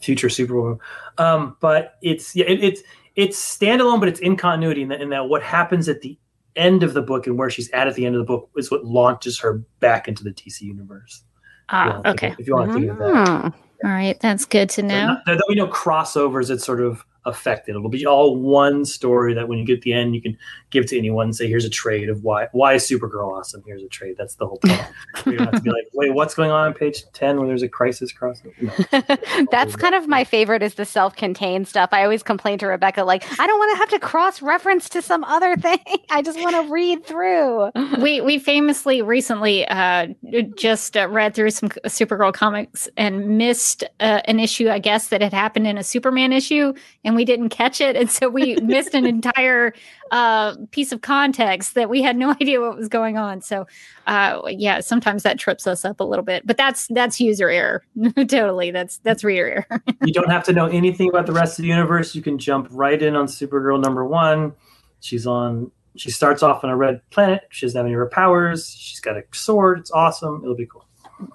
future Superwoman. Um, but it's yeah, it, it's it's standalone, but it's in continuity in that, in that what happens at the end of the book and where she's at at the end of the book is what launches her back into the DC universe. Ah, think okay. of- if you want to think of that. Hmm. All right, that's good to So know. not- There'll be no crossovers. It's sort of affected. It'll be all one story that when you get to the end, you can give to anyone and say, "Here's a trade of why why is Supergirl awesome." Here's a trade. That's the whole point. you don't have to be like, "Wait, what's going on on page ten when there's a crisis crossing?" No. That's kind of my favorite is the self-contained stuff. I always complain to Rebecca like, I don't want to have to cross-reference to some other thing. I just want to read through. we we famously recently uh, just uh, read through some Supergirl comics and missed uh, an issue, I guess, that had happened in a Superman issue, and we didn't catch it, and so we missed an entire uh, piece of context that we had no idea what was going on. So, uh, yeah, sometimes that trips us up a little bit, but that's that's user error. totally, that's that's reader error. you don't have to know anything about the rest of the universe. You can jump right in on Supergirl number one. She's on. She starts off on a red planet. She doesn't have any of her powers. She's got a sword. It's awesome. It'll be cool.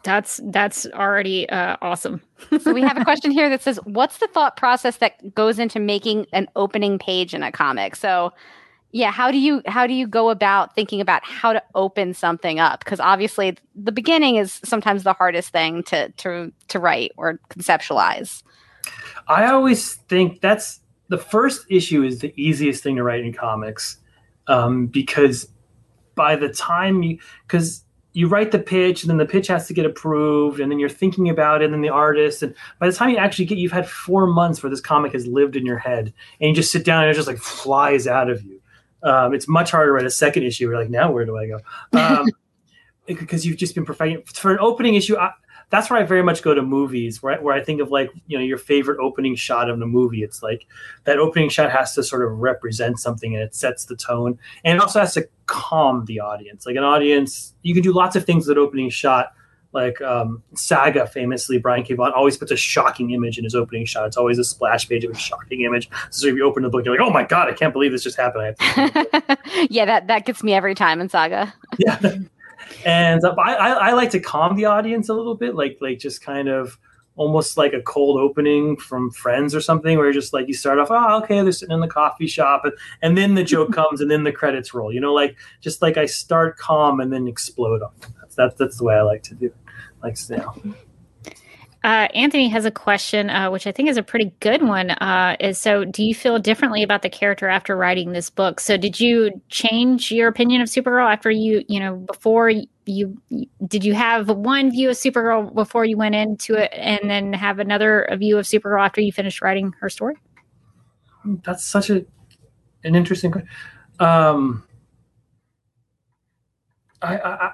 That's that's already uh, awesome. so we have a question here that says, "What's the thought process that goes into making an opening page in a comic?" So, yeah, how do you how do you go about thinking about how to open something up? Because obviously, the beginning is sometimes the hardest thing to to to write or conceptualize. I always think that's the first issue is the easiest thing to write in comics um, because by the time you because you write the pitch and then the pitch has to get approved and then you're thinking about it and then the artist and by the time you actually get you've had four months where this comic has lived in your head and you just sit down and it just like flies out of you. Um, it's much harder to write a second issue you're like now where do i go? Um, because you've just been perfecting for an opening issue I, that's where I very much go to movies, where I, where I think of like you know your favorite opening shot of the movie. It's like that opening shot has to sort of represent something, and it sets the tone, and it also has to calm the audience. Like an audience, you can do lots of things with an opening shot. Like um, Saga, famously, Brian K. Vaughan always puts a shocking image in his opening shot. It's always a splash page of a shocking image. So if you open the book, you're like, "Oh my god, I can't believe this just happened." yeah, that that gets me every time in Saga. yeah and uh, I, I, I like to calm the audience a little bit, like like just kind of almost like a cold opening from Friends or something, where just like you start off, oh, okay, they're sitting in the coffee shop, and, and then the joke comes, and then the credits roll. You know, like just like I start calm and then explode on. That's that's, that's the way I like to do. It. Like know. Uh, Anthony has a question, uh, which I think is a pretty good one. Uh, is so, do you feel differently about the character after writing this book? So, did you change your opinion of Supergirl after you, you know, before you, did you have one view of Supergirl before you went into it, and then have another view of Supergirl after you finished writing her story? That's such a an interesting question. Um, I, I, I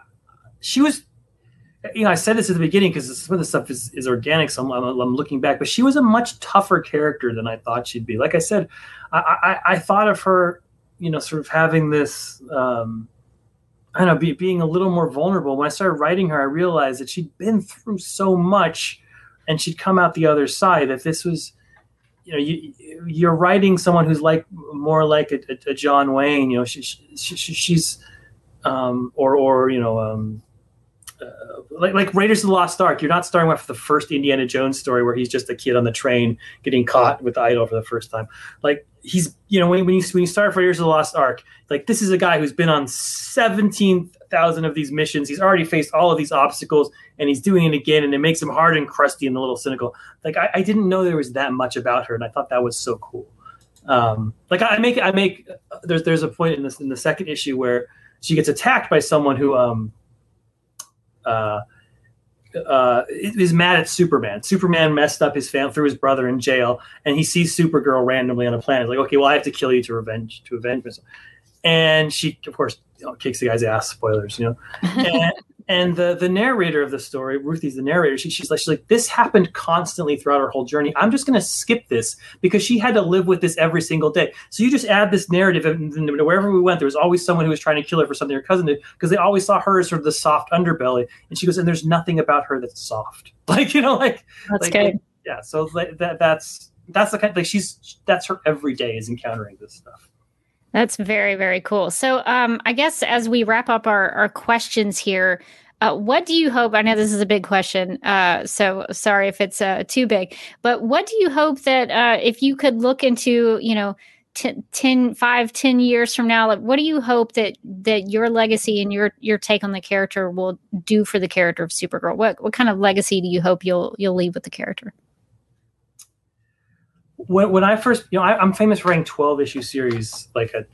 she was you know, I said this at the beginning because some of the stuff is, is organic. So I'm, I'm, I'm, looking back, but she was a much tougher character than I thought she'd be. Like I said, I, I, I thought of her, you know, sort of having this, um, I don't know, be, being a little more vulnerable. When I started writing her, I realized that she'd been through so much and she'd come out the other side that this was, you know, you, you're writing someone who's like more like a, a, John Wayne, you know, she, she, she she's, um, or, or, you know, um, like like Raiders of the Lost Ark, you're not starting off with the first Indiana Jones story where he's just a kid on the train getting caught with the idol for the first time. Like he's you know when, when you when you start Raiders of the Lost Ark, like this is a guy who's been on seventeen thousand of these missions. He's already faced all of these obstacles, and he's doing it again, and it makes him hard and crusty and a little cynical. Like I, I didn't know there was that much about her, and I thought that was so cool. Um, like I make I make there's there's a point in this in the second issue where she gets attacked by someone who um uh, uh, is mad at Superman. Superman messed up his family, threw his brother in jail, and he sees Supergirl randomly on a planet. Like, okay, well, I have to kill you to revenge to avenge myself. And she, of course, you know, kicks the guy's ass. Spoilers, you know. and, and the the narrator of the story, Ruthie's the narrator. She, she's like, she's like, this happened constantly throughout her whole journey. I'm just going to skip this because she had to live with this every single day. So you just add this narrative, and wherever we went, there was always someone who was trying to kill her for something her cousin did because they always saw her as sort of the soft underbelly. And she goes, and there's nothing about her that's soft. Like you know, like that's like, good. Yeah. So like, that that's that's the kind like she's that's her every day is encountering this stuff. That's very, very cool. So, um, I guess as we wrap up our, our questions here, uh, what do you hope? I know this is a big question, uh, so sorry if it's uh, too big, but what do you hope that uh, if you could look into, you know, t- 10, 5, 10 years from now, like, what do you hope that that your legacy and your your take on the character will do for the character of Supergirl? What what kind of legacy do you hope you'll you'll leave with the character? When, when I first, you know, I, I'm famous for writing 12 issue series, like a,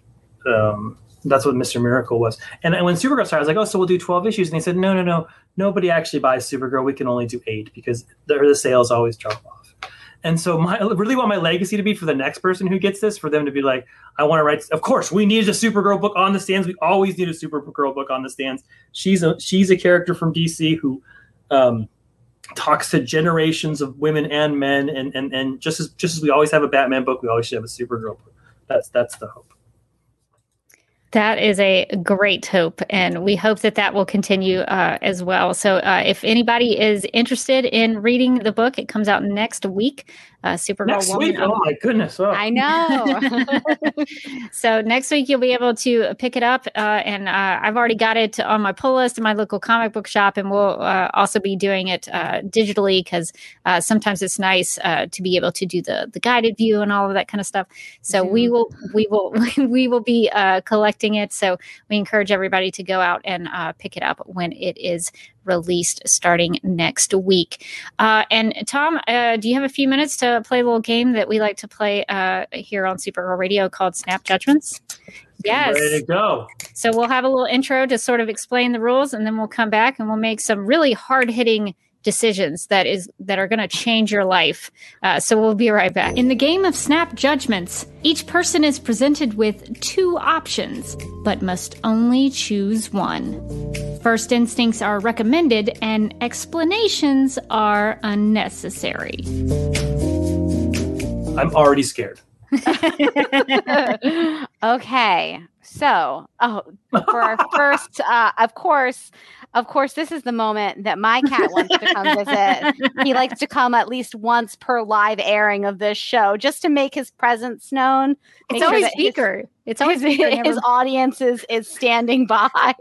um, that's what Mr. Miracle was. And then when Supergirl started, I was like, oh, so we'll do 12 issues. And they said, no, no, no, nobody actually buys Supergirl. We can only do eight because the, the sales always drop off. And so my I really want my legacy to be for the next person who gets this, for them to be like, I want to write. Of course, we need a Supergirl book on the stands. We always need a Supergirl book on the stands. She's a she's a character from DC who um, talks to generations of women and men, and and and just as just as we always have a Batman book, we always should have a Supergirl book. That's that's the hope. That is a great hope, and we hope that that will continue uh, as well. So, uh, if anybody is interested in reading the book, it comes out next week. Uh, Supergirl Next Woman. week, oh my goodness! Oh. I know. so next week you'll be able to pick it up, uh, and uh, I've already got it on my pull list in my local comic book shop, and we'll uh, also be doing it uh, digitally because uh, sometimes it's nice uh, to be able to do the the guided view and all of that kind of stuff. So we will we will we will be uh, collecting it. So we encourage everybody to go out and uh, pick it up when it is released starting next week. Uh, and Tom, uh, do you have a few minutes to play a little game that we like to play uh, here on Supergirl Radio called Snap Judgments? Yes. Ready to go. So we'll have a little intro to sort of explain the rules, and then we'll come back and we'll make some really hard hitting decisions that is that are going to change your life. Uh, so we'll be right back. In the game of snap judgments, each person is presented with two options, but must only choose one. First instincts are recommended, and explanations are unnecessary. I'm already scared. okay. So, oh, for our first, uh, of course, of course, this is the moment that my cat wants to come visit. He likes to come at least once per live airing of this show just to make his presence known. It's always his- Beaker. It's always his, Beaker. his audience is, is standing by.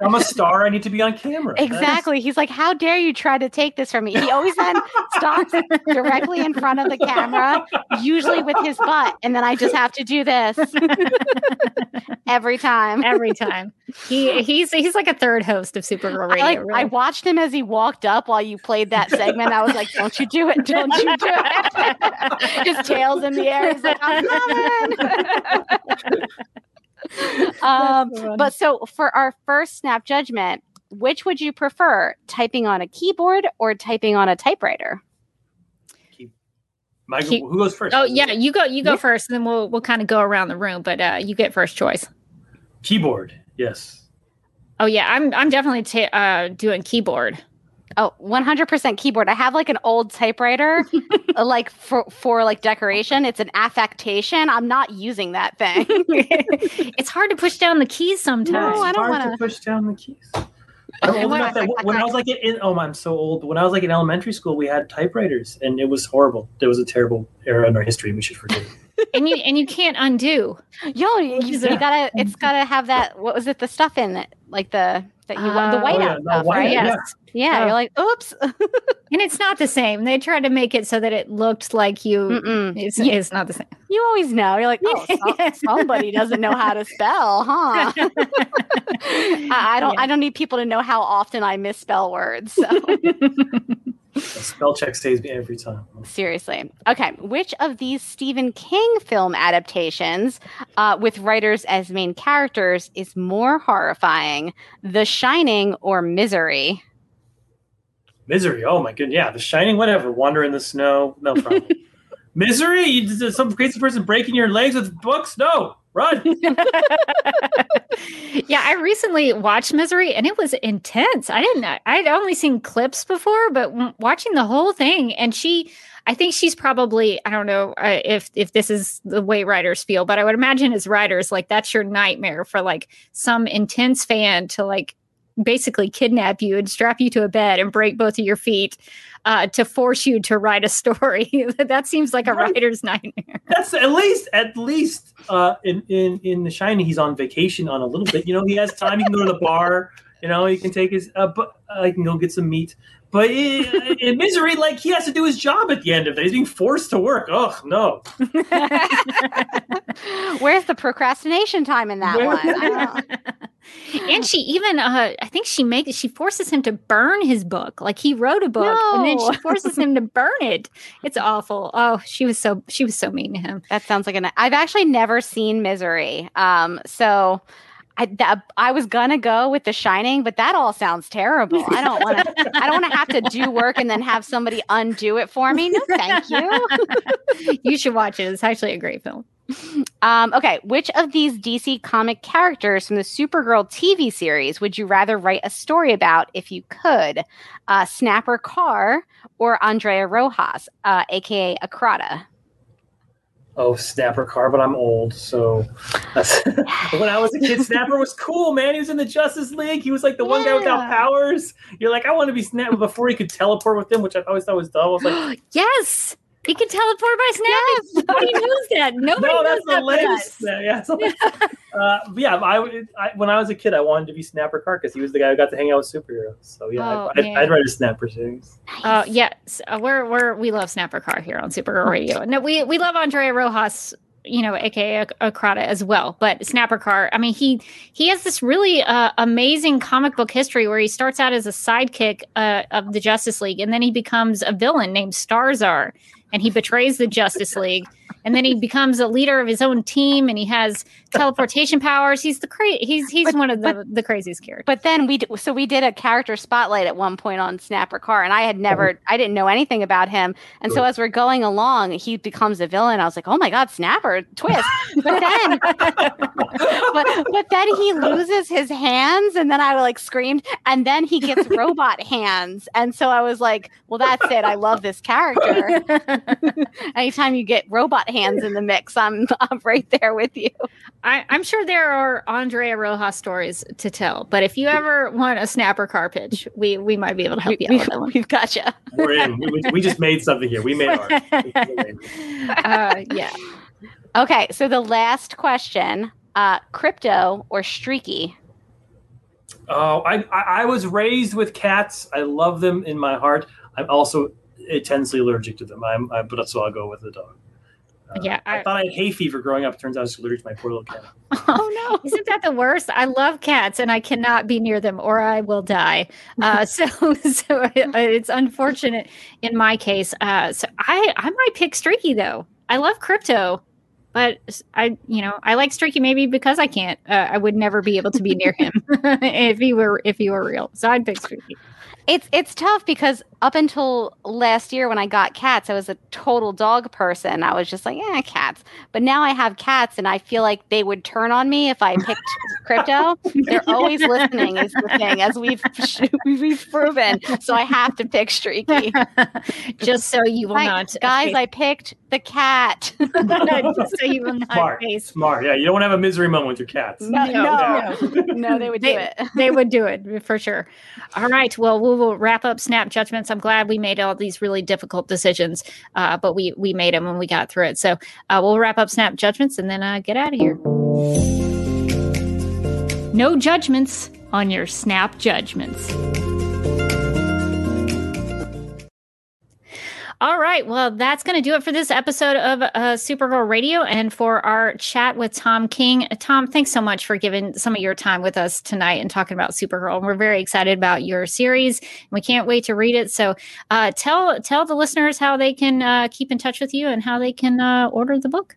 I'm a star. I need to be on camera. That's- Exactly. He's like, How dare you try to take this from me? He always then stops directly in front of the camera, usually with his butt. And then I just have to do this every time. every time. He he's he's like a third host of Supergirl Radio. I, like, really. I watched him as he walked up while you played that segment. I was like, Don't you do it. Don't you do it. his tail's in the air. He's like, I'm coming. um, but so for our first snap judgment, which would you prefer, typing on a keyboard or typing on a typewriter? Michael, Keep- who goes first? oh yeah, you go you go Yeah. first, and then we'll we'll kind of go around the room. But uh, you get first choice. Keyboard. Yes. Oh yeah, I'm I'm definitely ta- uh, doing keyboard. Oh, 100% keyboard. I have like an old typewriter, like for, for like decoration. It's an affectation. I'm not using that thing. it's hard to push down the keys sometimes. No, I It's don't hard wanna- push down the keys. I'm old enough that when I was like in oh I'm so old. When I was like in elementary school, we had typewriters, and it was horrible. It was a terrible era in our history. We should forget. And you and you can't undo. Yo, you, you gotta, it's gotta have that. What was it? The stuff in it, like the that you want, the Oh, whiteout yeah, no, stuff, right? yeah. Yes. Yeah, Oh. you're like, oops. And it's not the same. They tried to make it so that it looked like you. It's, Yeah. it's not the same. You always know. You're like, oh, so- somebody doesn't know how to spell, huh? I, I don't. Yeah. I don't need people to know how often I misspell words. So. A spell check saves me every time. Seriously. Okay. Which of these Stephen King film adaptations uh, with writers as main characters is more horrifying, The Shining or Misery? Misery. Oh my goodness. Yeah, The Shining. Whatever. Wander in the snow. No problem. Misery. You, some crazy person breaking your legs with books? No. Run. yeah, I recently watched Misery and it was intense. I didn't I'd only seen clips before, but watching the whole thing and she I think she's probably I don't know uh, if if this is the way writers feel, but I would imagine as writers like that's your nightmare for like some intense fan to like basically kidnap you and strap you to a bed and break both of your feet uh, to force you to write a story. that seems like a Right. writer's nightmare. That's at least at least uh, in in in The Shining, he's on vacation on a little bit. You know, he has time. He can go to the bar. You know, he can take his. Uh, but uh, can go get some meat. But in, in Misery, like he has to do his job at the end of it. He's being forced to work. Oh no! Where's the procrastination time in that one? And she even uh i think she makes she forces him to burn his book like he wrote a book and then she forces him to burn it it's awful oh she was so she was so mean to him That sounds like an. I've actually never seen Misery. Um, so I that, I was gonna go with The Shining, but that all sounds terrible. I don't want to. I don't want to have to do work and then have somebody undo it for me. No, thank you. you should watch it it's actually a great film Um, okay, which of these DC comic characters from the Supergirl TV series would you rather write a story about if you could? Uh, Snapper Carr or Andrea Rojas, uh, aka Akrata? Oh, Snapper Carr, but I'm old, so when I was a kid, Snapper was cool, man. He was in the Justice League. He was like the one guy without powers. You're like, I want to be Snapper before he could teleport with him, which I always thought was dumb. I was like, yes he can teleport by snapping nobody knows that nobody no, knows that latest. Yeah, yeah. Uh, yeah, I, I when I was a kid, I wanted to be Snapper Carr because he was the guy who got to hang out with superheroes. So yeah, Oh, I'd, I'd. I'd write a Snapper series. Uh, yes, uh, we're we're we love Snapper Carr here on Supergirl Radio. No, we we love Andrea Rojas, you know, aka Ak- Akrata as well. But Snapper Carr, I mean, he he has this really uh, amazing comic book history where he starts out as a sidekick uh, of the Justice League, and then he becomes a villain named Starzar, and he betrays the Justice League. And then he becomes a leader of his own team, and he has teleportation powers. He's the cra- he's he's But- one of the the craziest characters. But then we d- so we did a character spotlight at one point on Snapper Carr, and I had never, uh-huh. I didn't know anything about him, and so as we're going along, he becomes a villain. I was like, oh my god, Snapper twist! But then, but but then he loses his hands, and then I like screamed, and then he gets robot hands, and so I was like, well, that's it. I love this character. Anytime you get robot hands in the mix, I'm I'm right there with you. I, I'm sure there are Andrea Rojas stories to tell, but if you ever want a Snapper Carr pitch, we we might be able to help We, you out with that one. have got you. We're in. we, we- we just made something here. We made art. uh, yeah. Okay, so the last question: uh, Krypto or streaky? Oh, I, I I was raised with cats. I love them in my heart. I'm also intensely allergic to them. I'm, I, but so I'll go with the dog. Uh, Yeah, I, I- thought I had hay fever growing up. Turns out I was allergic to my poor little cat. Oh no! Isn't that the worst? I love cats, and I cannot be near them, or I will die. Uh, so, so it- it's unfortunate in my case. Uh, so I I might pick Streaky though. I love Krypto, but I you know I like Streaky maybe because I can't. Uh, I would never be able to be near him if he were if he were real. So I'd pick Streaky. It's it's tough because up until last year when I got cats, I was a total dog person. I was just like, yeah, cats. But now I have cats, and I feel like they would turn on me if I picked Krypto. They're always listening, is the thing, as we've we've proven. So I have to pick Streaky. Just so you will Right, not, guys. I picked the cat. just so you will not Smart, face. smart. Yeah, you don't want to have a misery moment with your cats. No, No, no, no, they would do They- it. they would do it for sure. All right. Well, we will wrap up snap judgments. I'm glad we made all these really difficult decisions, uh, but we we made them when we got through it. So uh, we'll wrap up snap judgments and then uh, get out of here. No judgments on your snap judgments. All right. Well, that's going to do it for this episode of uh, Supergirl Radio and for our chat with Tom King. Tom, thanks so much for giving some of your time with us tonight and talking about Supergirl. We're very excited about your series. And we can't wait to read it. So, uh, tell tell the listeners how they can uh, keep in touch with you and how they can uh, order the book.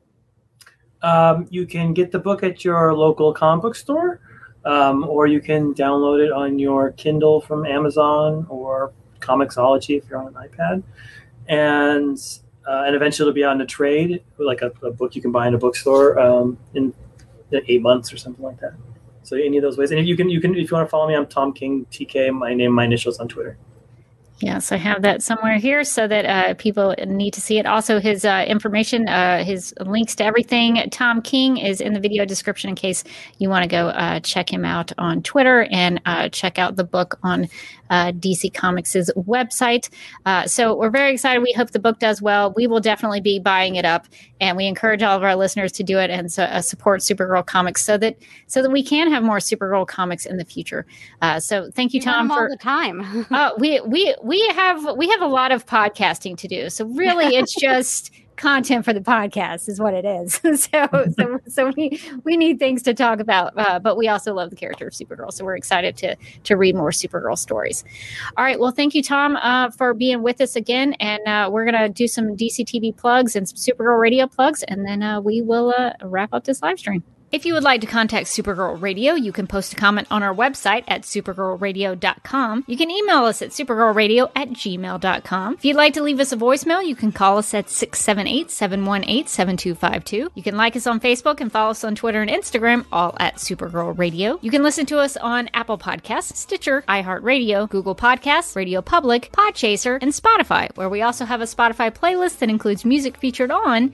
Um, you can get the book at your local comic book store, um, or you can download it on your Kindle from Amazon or Comixology if you're on an iPad. And uh, and eventually it'll be on a trade, like a, a book you can buy in a bookstore um, in eight months or something like that. So any of those ways, and if you can, you can if you want to follow me, I'm Tom King TK. My name, my initials on Twitter. Yes, I have that somewhere here so that uh, people need to see it. Also, his uh, information, uh, his links to everything. Tom King is in the video description in case you want to go uh, check him out on Twitter and uh, check out the book on uh, DC Comics' website. Uh, so we're very excited. We hope the book does well. We will definitely be buying it up, and we encourage all of our listeners to do it and so, uh, support Supergirl comics so that so that we can have more Supergirl comics in the future. Uh, so thank you, Tom, 'em all for the time. uh, we we we have we have a lot of podcasting to do. So really, it's just content for the podcast is what it is. so, so, so we we need things to talk about, uh, but we also love the character of Supergirl. So we're excited to to read more Supergirl stories. All right. Well, thank you, Tom, uh, for being with us again, and uh, we're gonna do some DC TV plugs and some Supergirl radio plugs, and then uh, we will uh, wrap up this live stream. If you would like to contact Supergirl Radio, you can post a comment on our website at supergirlradio.com. You can email us at supergirlradio at gmail.com. If you'd like to leave us a voicemail, you can call us at 678 718 7252. You can like us on Facebook and follow us on Twitter and Instagram, all at Supergirl Radio. You can listen to us on Apple Podcasts, Stitcher, iHeartRadio, Google Podcasts, Radio Public, Podchaser, and Spotify, where we also have a Spotify playlist that includes music featured on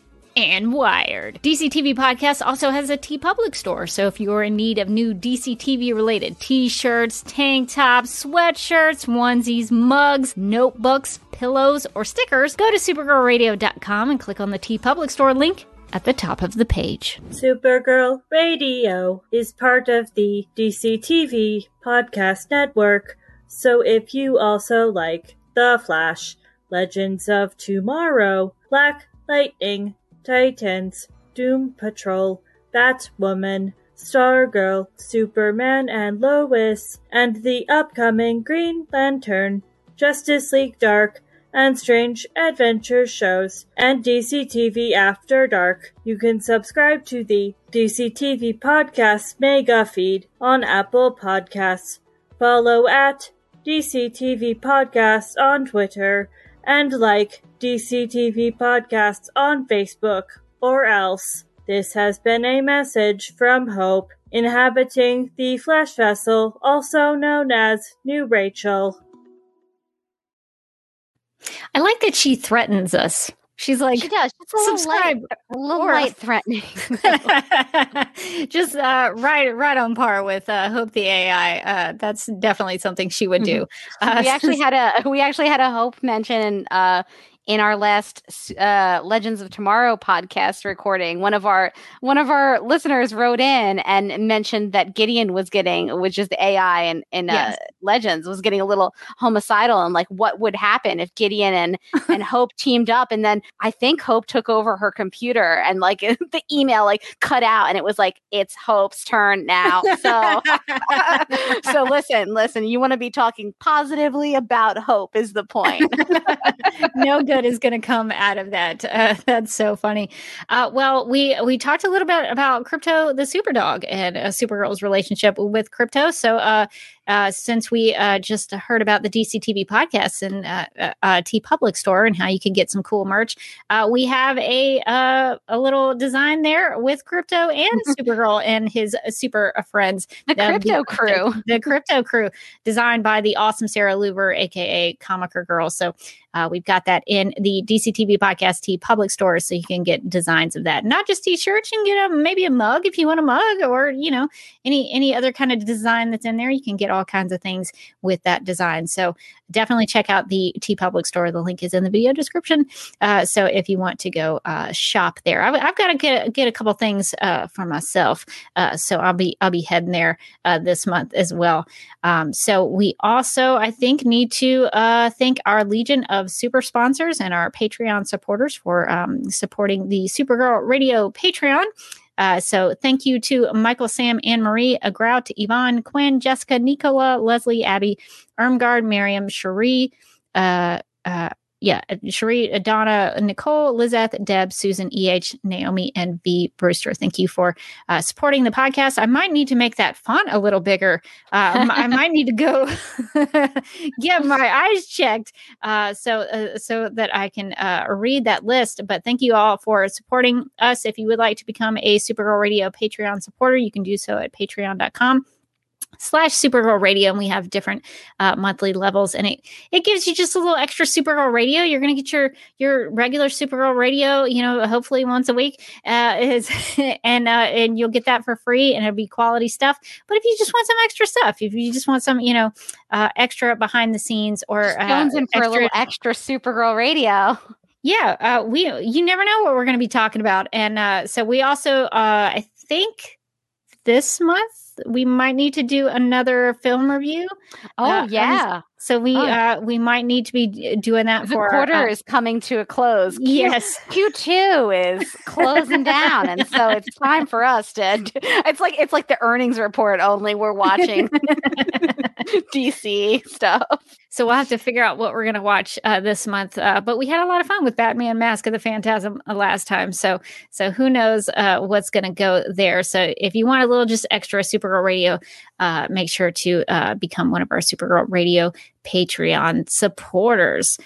and Wired. DC TV Podcast also has a TeePublic store, so if you're in need of new DC TV related t shirts, tank tops, sweatshirts, onesies, mugs, notebooks, pillows, or stickers, go to supergirlradio.com and click on the TeePublic store link at the top of the page. Supergirl Radio is part of the DC TV Podcast Network, so if you also like The Flash, Legends of Tomorrow, Black Lightning, Titans, Doom Patrol, Batwoman, Stargirl, Superman and Lois, and the upcoming Green Lantern, Justice League Dark, and Strange Adventure shows, and DC TV After Dark. You can subscribe to the DC TV Podcast Mega Feed on Apple Podcasts. Follow at DC TV Podcasts on Twitter and like DC TV Podcasts on Facebook or else. This has been a message from Hope, inhabiting the Flash vessel, also known as New Rachel. I like that she threatens us. She's like, she does. She's a little light, a little light threatening. just uh, right, right on par with uh, Hope the AI. Uh, that's definitely something she would do. Uh, we actually had a we actually had a hope mention uh in our last uh, Legends of Tomorrow podcast recording, one of our one of our listeners wrote in and mentioned that Gideon was getting, which is the AI in, in Yes. uh, Legends, was getting a little homicidal and like what would happen if Gideon and and Hope teamed up, and then I think Hope took over her computer and like the email like cut out, and it was like it's Hope's turn now. So so listen, listen, you want to be talking positively about Hope is the point. no good is going to come out of that. Uh, that's so funny. Uh, well, we we talked a little bit about Krypto, the Superdog, and uh, Supergirl's relationship with Krypto. So, uh, since we uh, just heard about the DC TV podcast and uh, uh, uh, TeePublic Store and how you can get some cool merch, uh, we have a uh, a little design there with Krypto and Supergirl and his super friends. The Krypto Crew. the Krypto Crew, designed by the awesome Sarah Luber, aka Comicer Girl. So uh, we've got that in the DCTV Podcast TeePublic store, so you can get designs of that. Not just T-shirts, you can get a maybe a mug if you want a mug, or you know any any other kind of design that's in there. You can get all kinds of things with that design. So definitely check out the TeePublic store. The link is in the video description. Uh, so if you want to go uh, shop there, I've, I've got to get get a couple things uh, for myself. Uh, so I'll be I'll be heading there uh, this month as well. Um, so we also I think need to uh, thank our legion of super sponsors and our Patreon supporters for um, supporting the Supergirl Radio Patreon. Uh, so thank you to Michael, Sam, Anne Marie, Agrout, Yvonne, Quinn, Jessica, Nicola, Leslie, Abby, Ermgard, Miriam, Cherie, uh, uh, yeah, Cherie, Donna, Nicole, Lizeth, Deb, Susan, EH, Naomi, and V. Brewster. Thank you for uh, supporting the podcast. I might need to make that font a little bigger. Um, I might need to go get my eyes checked uh, so uh, so that I can uh, read that list. But thank you all for supporting us. If you would like to become a Supergirl Radio Patreon supporter, you can do so at patreon.com slash supergirl radio and we have different uh, monthly levels and it it gives you just a little extra supergirl radio you're going to get your your regular supergirl radio you know hopefully once a week uh, is and uh, and you'll get that for free and it'll be quality stuff but if you just want some extra stuff if you just want some you know uh, extra behind the scenes or uh, in for extra, a little extra Supergirl radio. yeah uh, we you never know what we're going to be talking about and uh, so we also uh, i think this month we might need to do another film review Oh Uh, yeah, so we Oh. uh we might need to be doing that the for quarter uh, is coming to a close. Q- yes Q two is closing down, and so it's time for us to. It's like it's like the earnings report only. We're watching DC stuff. So we'll have to figure out what we're going to watch uh, this month uh, but we had a lot of fun with batman mask of the phantasm uh, last time. So so who knows uh, what's going to go there. So if you want a little just extra supergirl radio uh, make sure to uh, become one of our supergirl radio patreon supporters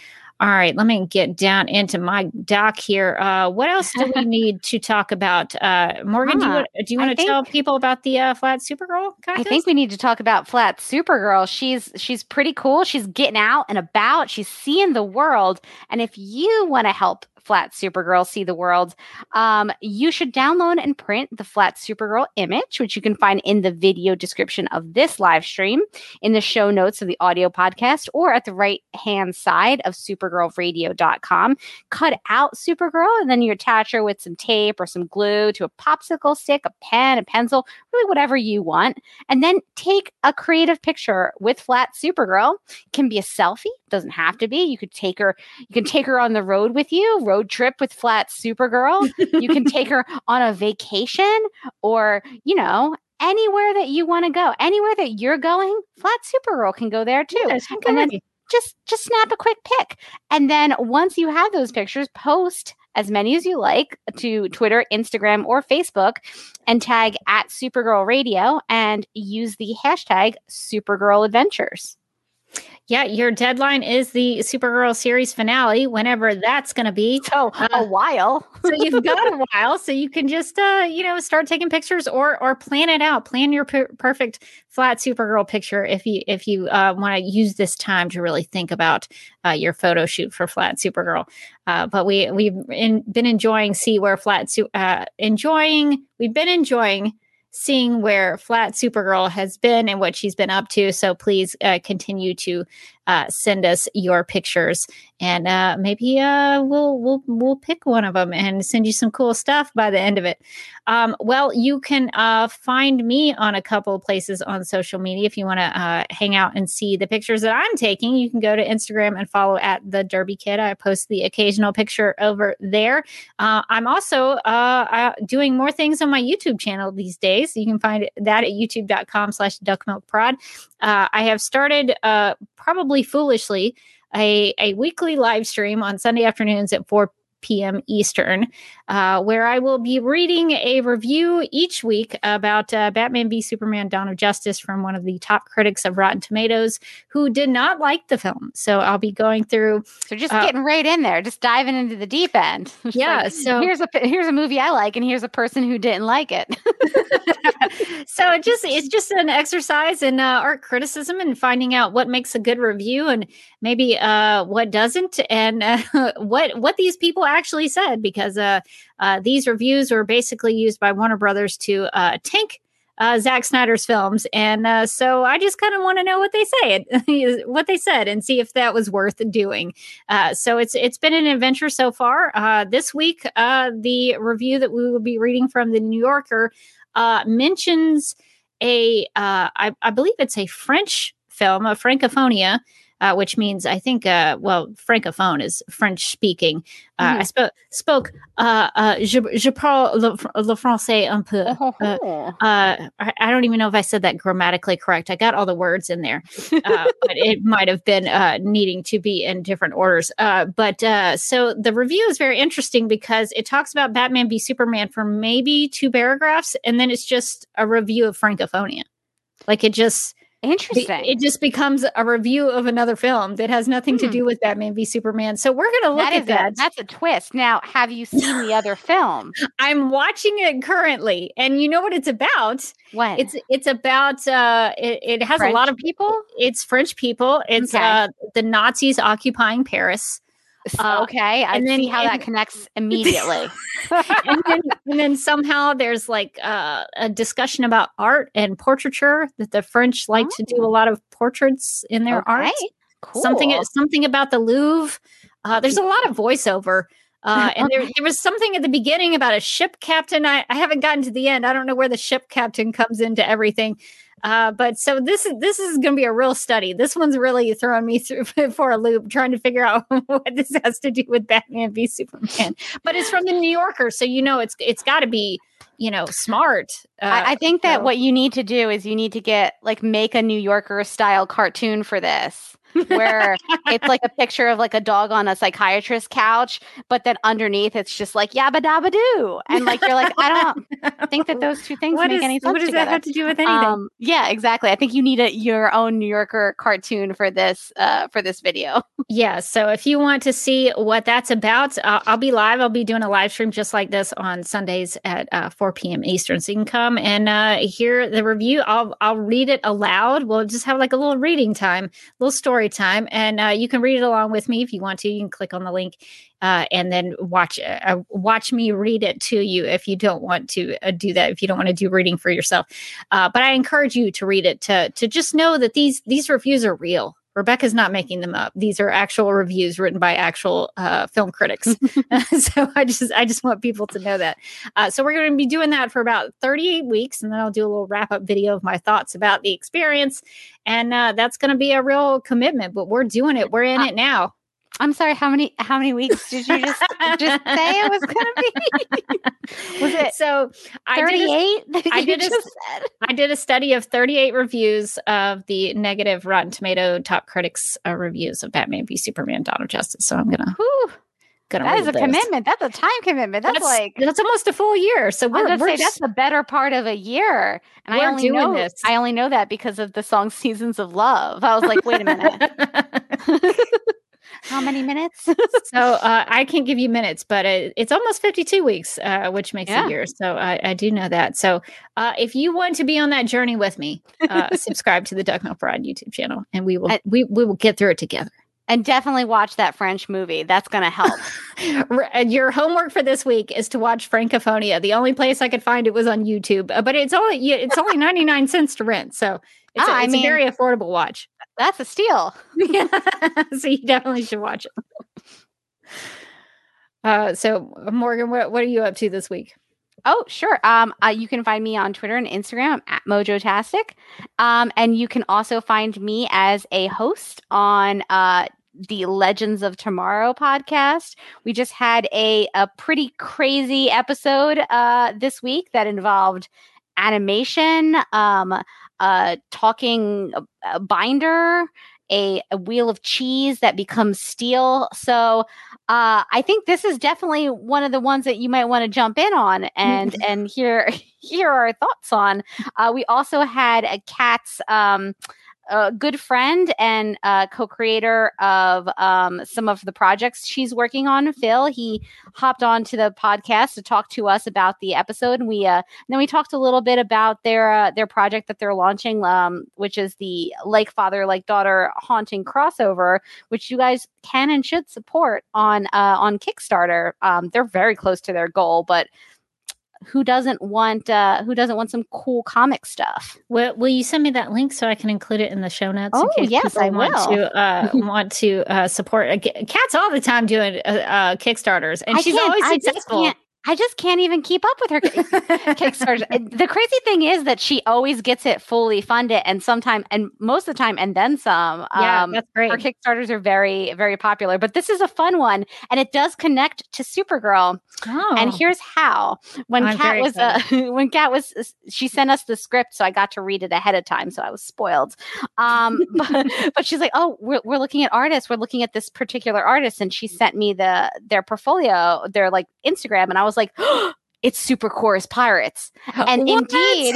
all right, let me get down into my doc here. Uh, what else do we need to talk about? Uh, Morgan, do you, Huh. want- do you want to tell people about the uh, flat Supergirl I think we need to talk about Flat Supergirl. She's she's pretty cool. She's getting out and about. She's seeing the world. And if you want to help Flat Supergirl see the world, um, you should download and print the Flat Supergirl image, which you can find in the video description of this live stream, in the show notes of the audio podcast, or at the right hand side of supergirlradio.com. Cut out Supergirl, and then you attach her with some tape or some glue to a popsicle stick, a pen, a pencil, really whatever you want. And then take a creative picture with flat supergirl. It can be a selfie doesn't have to be. You could take her you can take her on the road with you road trip with flat supergirl you can take her on a vacation or you know anywhere that you want to go. Anywhere that you're going flat supergirl can go there too. Yes, and then just just snap a quick pic. And then once you have those pictures post as many as you like to twitter instagram or facebook and tag at supergirl radio and use the hashtag supergirl adventures Yeah, your deadline is the Supergirl series finale, whenever that's going to be. so Uh, a while so you've got a while, so you can just, uh, you know, start taking pictures or or plan it out. Plan your per- perfect flat Supergirl picture if you if you uh, want to use this time to really think about uh, your photo shoot for flat Supergirl. Uh, but we we've in, been enjoying see where flat su- uh, enjoying we've been enjoying seeing where flat supergirl has been and what she's been up to. So please uh, continue to uh, send us your pictures. And uh, maybe uh, we'll we'll we'll pick one of them and send you some cool stuff by the end of it. Um, well you can uh, find me on a couple of places on social media if you want to uh, hang out and see the pictures that i'm taking. You can go to instagram and follow at the derby kid. I post the occasional picture over there. Uh, I'm also doing more things on my YouTube channel these days. You can find that at youtube.com slash duckmilkprod. Uh, I have started, uh, probably foolishly, a, a weekly live stream on Sunday afternoons at 4 p.m. Eastern, uh, where I will be reading a review each week about uh, Batman v Superman Dawn of Justice from one of the top critics of Rotten Tomatoes who did not like the film. So I'll be going through so just Uh, getting right in there just diving into the deep end Just Yeah, like, so- here's a here's a movie i like and here's a person who didn't like it so it just it's just an exercise in uh, art criticism and finding out what makes a good review and maybe uh, what doesn't and uh, what what these people actually said because uh, uh, these reviews were basically used by Warner Brothers to uh, tank uh, Zack Snyder's films, and uh, so I just kind of want to know what they say, what they said, and see if that was worth doing. Uh, so it's it's been an adventure so far. Uh, this week, uh, the review that we will be reading from the New Yorker uh, mentions a, I, I believe it's a French film, a Francophonia, uh, which means I think, uh, well, Francophone is French speaking. Uh, I spoke spoke. Uh, uh, je, je parle le, le français un peu. Uh, uh, I, I don't even know if I said that grammatically correct. I got all the words in there, uh, but it might have been uh, needing to be in different orders. Uh, but uh, so the review is very interesting because it talks about Batman v Superman for maybe two paragraphs, and then it's just a review of Francophonia. Like it just Interesting. It just becomes a review of another film that has nothing to Hmm. do with Batman v Superman. So we're going to look That at that. a, that's a twist. Now, have you seen the other film? I'm watching it currently, and you know what it's about? What? It's it's about uh, it, it has French a lot of people. It's French people. It's Okay. uh, the Nazis occupying Paris. Uh, okay, I and then- see how that connects immediately. and, then, and then somehow there's like uh, a discussion about art and portraiture that the French like to do a lot of portraits in their art. Cool. Something something about the Louvre. Uh, there's a lot of voiceover. Uh, and there, there was something at the beginning about a ship captain. I, I haven't gotten to the end. I don't know where the ship captain comes into everything. Uh, but so this is this is going to be a real study. This one's really throwing me through for a loop, trying to figure out what this has to do with Batman v Superman. But it's from the New Yorker, so you know it's it's got to be you know smart. Uh, I, I think that so- what you need to do is you need to get like make a New Yorker style cartoon for this. Where it's like a picture of like a dog on a psychiatrist couch, but then underneath it's just like yabba dabba doo. And like you're like, I don't think that those two things What make is- any sense. what does that have to do with anything? Um, yeah, exactly. I think you need a your own New Yorker cartoon for this uh for this video. Yeah. So if you want to see what that's about, uh, I'll be live. I'll be doing a live stream just like this on Sundays at uh, 4 p.m. Eastern. So you can come and uh, hear the review. I'll I'll read it aloud. We'll just have like a little reading time, little story time, and uh, you can read it along with me if you want to. You can click on the link uh, and then watch uh, watch me read it to you if you don't want to uh, do that. If you don't want to do reading for yourself, uh, but I encourage you to read it to to just know that these these reviews are real. Rebecca's not making them up. These are actual reviews written by actual uh, film critics. so I just I just want people to know that. Uh, so we're going to be doing that for about 38 weeks, and then I'll do a little wrap up video of my thoughts about the experience, and uh, that's going to be a real commitment. But we're doing it. We're in it now. I'm sorry, how many how many weeks did you just just say it was gonna be? was it so I did a- 38? I did a, just I did a study of 38 reviews of the negative Rotten Tomato top critics uh, reviews of Batman v Superman: Dawn of Justice. So I'm gonna Whew, gonna that is a read those. commitment. That's a time commitment. That's, That's like that's almost a full year. So I we're, was gonna we're say that's the better part of a year. And I only doing know this. I only know that because of the song Seasons of Love. I was like, wait a minute. How many minutes? so uh, I can't give you minutes, but it, it's almost 52 weeks, uh, which makes Yeah. a year. So I, I do know that. So uh, if you want to be on that journey with me, uh, subscribe to the Duck Milk Pride YouTube channel, and we will And- we, we will get through it together. and definitely watch that French movie. That's gonna help. And Your homework for this week is to watch Francophonia. The only place I could find it was on YouTube, uh, but it's only it's only 99 cents to rent. So it's, Ah, a, I it's mean- a very affordable watch. That's a steal. yeah. so you definitely should watch it. Uh, so Morgan, what, what are you up to this week? Oh, sure. Um, uh, you can find me on Twitter and Instagram at Mojotastic. Um, and you can also find me as a host on uh, the Legends of Tomorrow podcast. We just had a, a pretty crazy episode uh, this week that involved animation, um, uh, talking binder, a, a wheel of cheese that becomes steel. So uh, I think this is definitely one of the ones that you might want to jump in on and and hear hear our thoughts on. Uh, we also had a Kat's um, a good friend and uh, co-creator of um, some of the projects she's working on. Phil, he hopped on to the podcast to talk to us about the episode, and we uh, then we talked a little bit about their uh, their project that they're launching, um, which is the like father like daughter haunting crossover, which you guys can and should support on uh, on Kickstarter. Um, they're very close to their goal, but who doesn't want uh, who doesn't want some cool comic stuff? Will, will you send me that link so I can include it in the show notes? Oh, yes, I want will. to uh, want to uh, support. Uh, Kat's all the time doing uh, uh, Kickstarters, and I she's always I just successful. I just can't even keep up with her Kickstarters. And the crazy thing is that she always gets it fully funded, and sometimes, and most of the time, and then some. Yeah, Um, that's great. Her Kickstarters are very, very popular. But this is a fun one, and it does connect to Supergirl. Oh, And here's how: when Kat was, uh, when Kat was, she sent us the script, so I got to read it ahead of time, so I was spoiled. Um, but, but she's like, "Oh, we're, we're looking at artists. We're looking at this particular artist," and she sent me the their portfolio, their like Instagram, and I was like. It's Supercorp as Pirates, and What? indeed,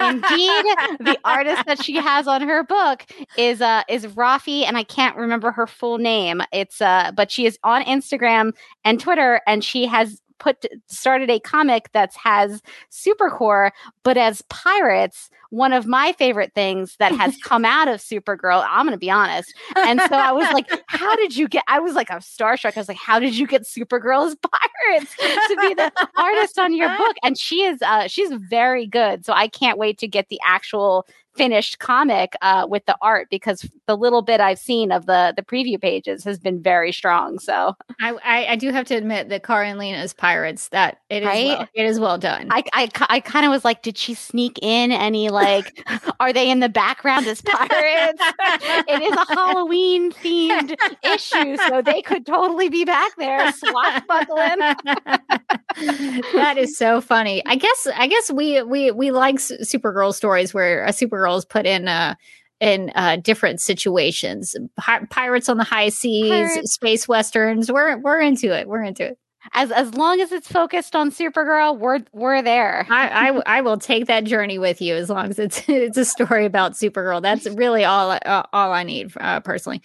Indeed, the artist that she has on her book is uh is Rafi, and I can't remember her full name. It's uh, but she is on Instagram and Twitter, and she has put started a comic that has Supercorp but as pirates one of my favorite things that has come out of supergirl i'm gonna be honest. And so i was like how did you get i was like i'm starstruck. I was like how did you get supergirl as pirates to be the artist on your book? And she is uh she's very good. So i can't wait to get the actual finished comic uh, with the art because the little bit I've seen of the the preview pages has been very strong. So I I, I do have to admit that Kara and Lena's pirates that it is Right? well, it is well done. I I, I kind of was like, did she sneak in any like? are they in the background as pirates? it is a Halloween themed issue, so they could totally be back there swashbuckling. that is so funny. I guess I guess we we we like Supergirl stories where a Supergirl is put in uh in uh different situations. Pi- pirates on the high seas, Pirates. space westerns. We're we're into it. We're into it. As as long as it's focused on Supergirl, we're we're there. I, I will take that journey with you as long as it's it's a story about Supergirl. That's really all uh, all I need uh, personally.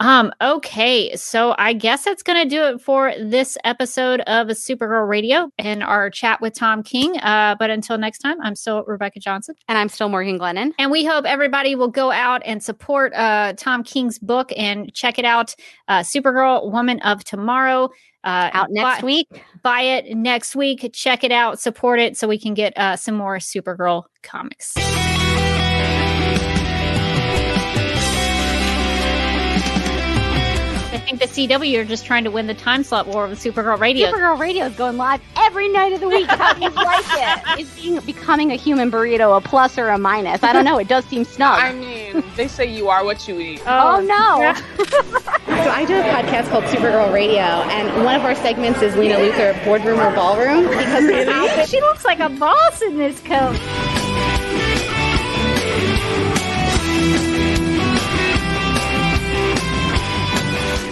Um okay, so I guess that's going to do it for this episode of a Supergirl Radio and our chat with Tom King. Uh but until next time, I'm still Rebecca Johnson. And I'm still Morgan Glennon. And we hope everybody will go out and support uh, Tom King's book and check it out. Uh, Supergirl, Woman of Tomorrow. Uh, Out next buy, week. Buy it next week. Check it out. Support it so we can get uh, some more Supergirl comics. Think the CW are just trying to win the time slot war with Supergirl Radio. Supergirl Radio is going live every night of the week. How do you like it? Is being, becoming a human burrito a plus or a minus? I don't know. It does seem snug. I mean, they say you are what you eat. oh, oh no! So I do a podcast called Supergirl Radio, and one of our segments is Lena Luthor Boardroom or Ballroom because her outfit She looks like a boss in this coat.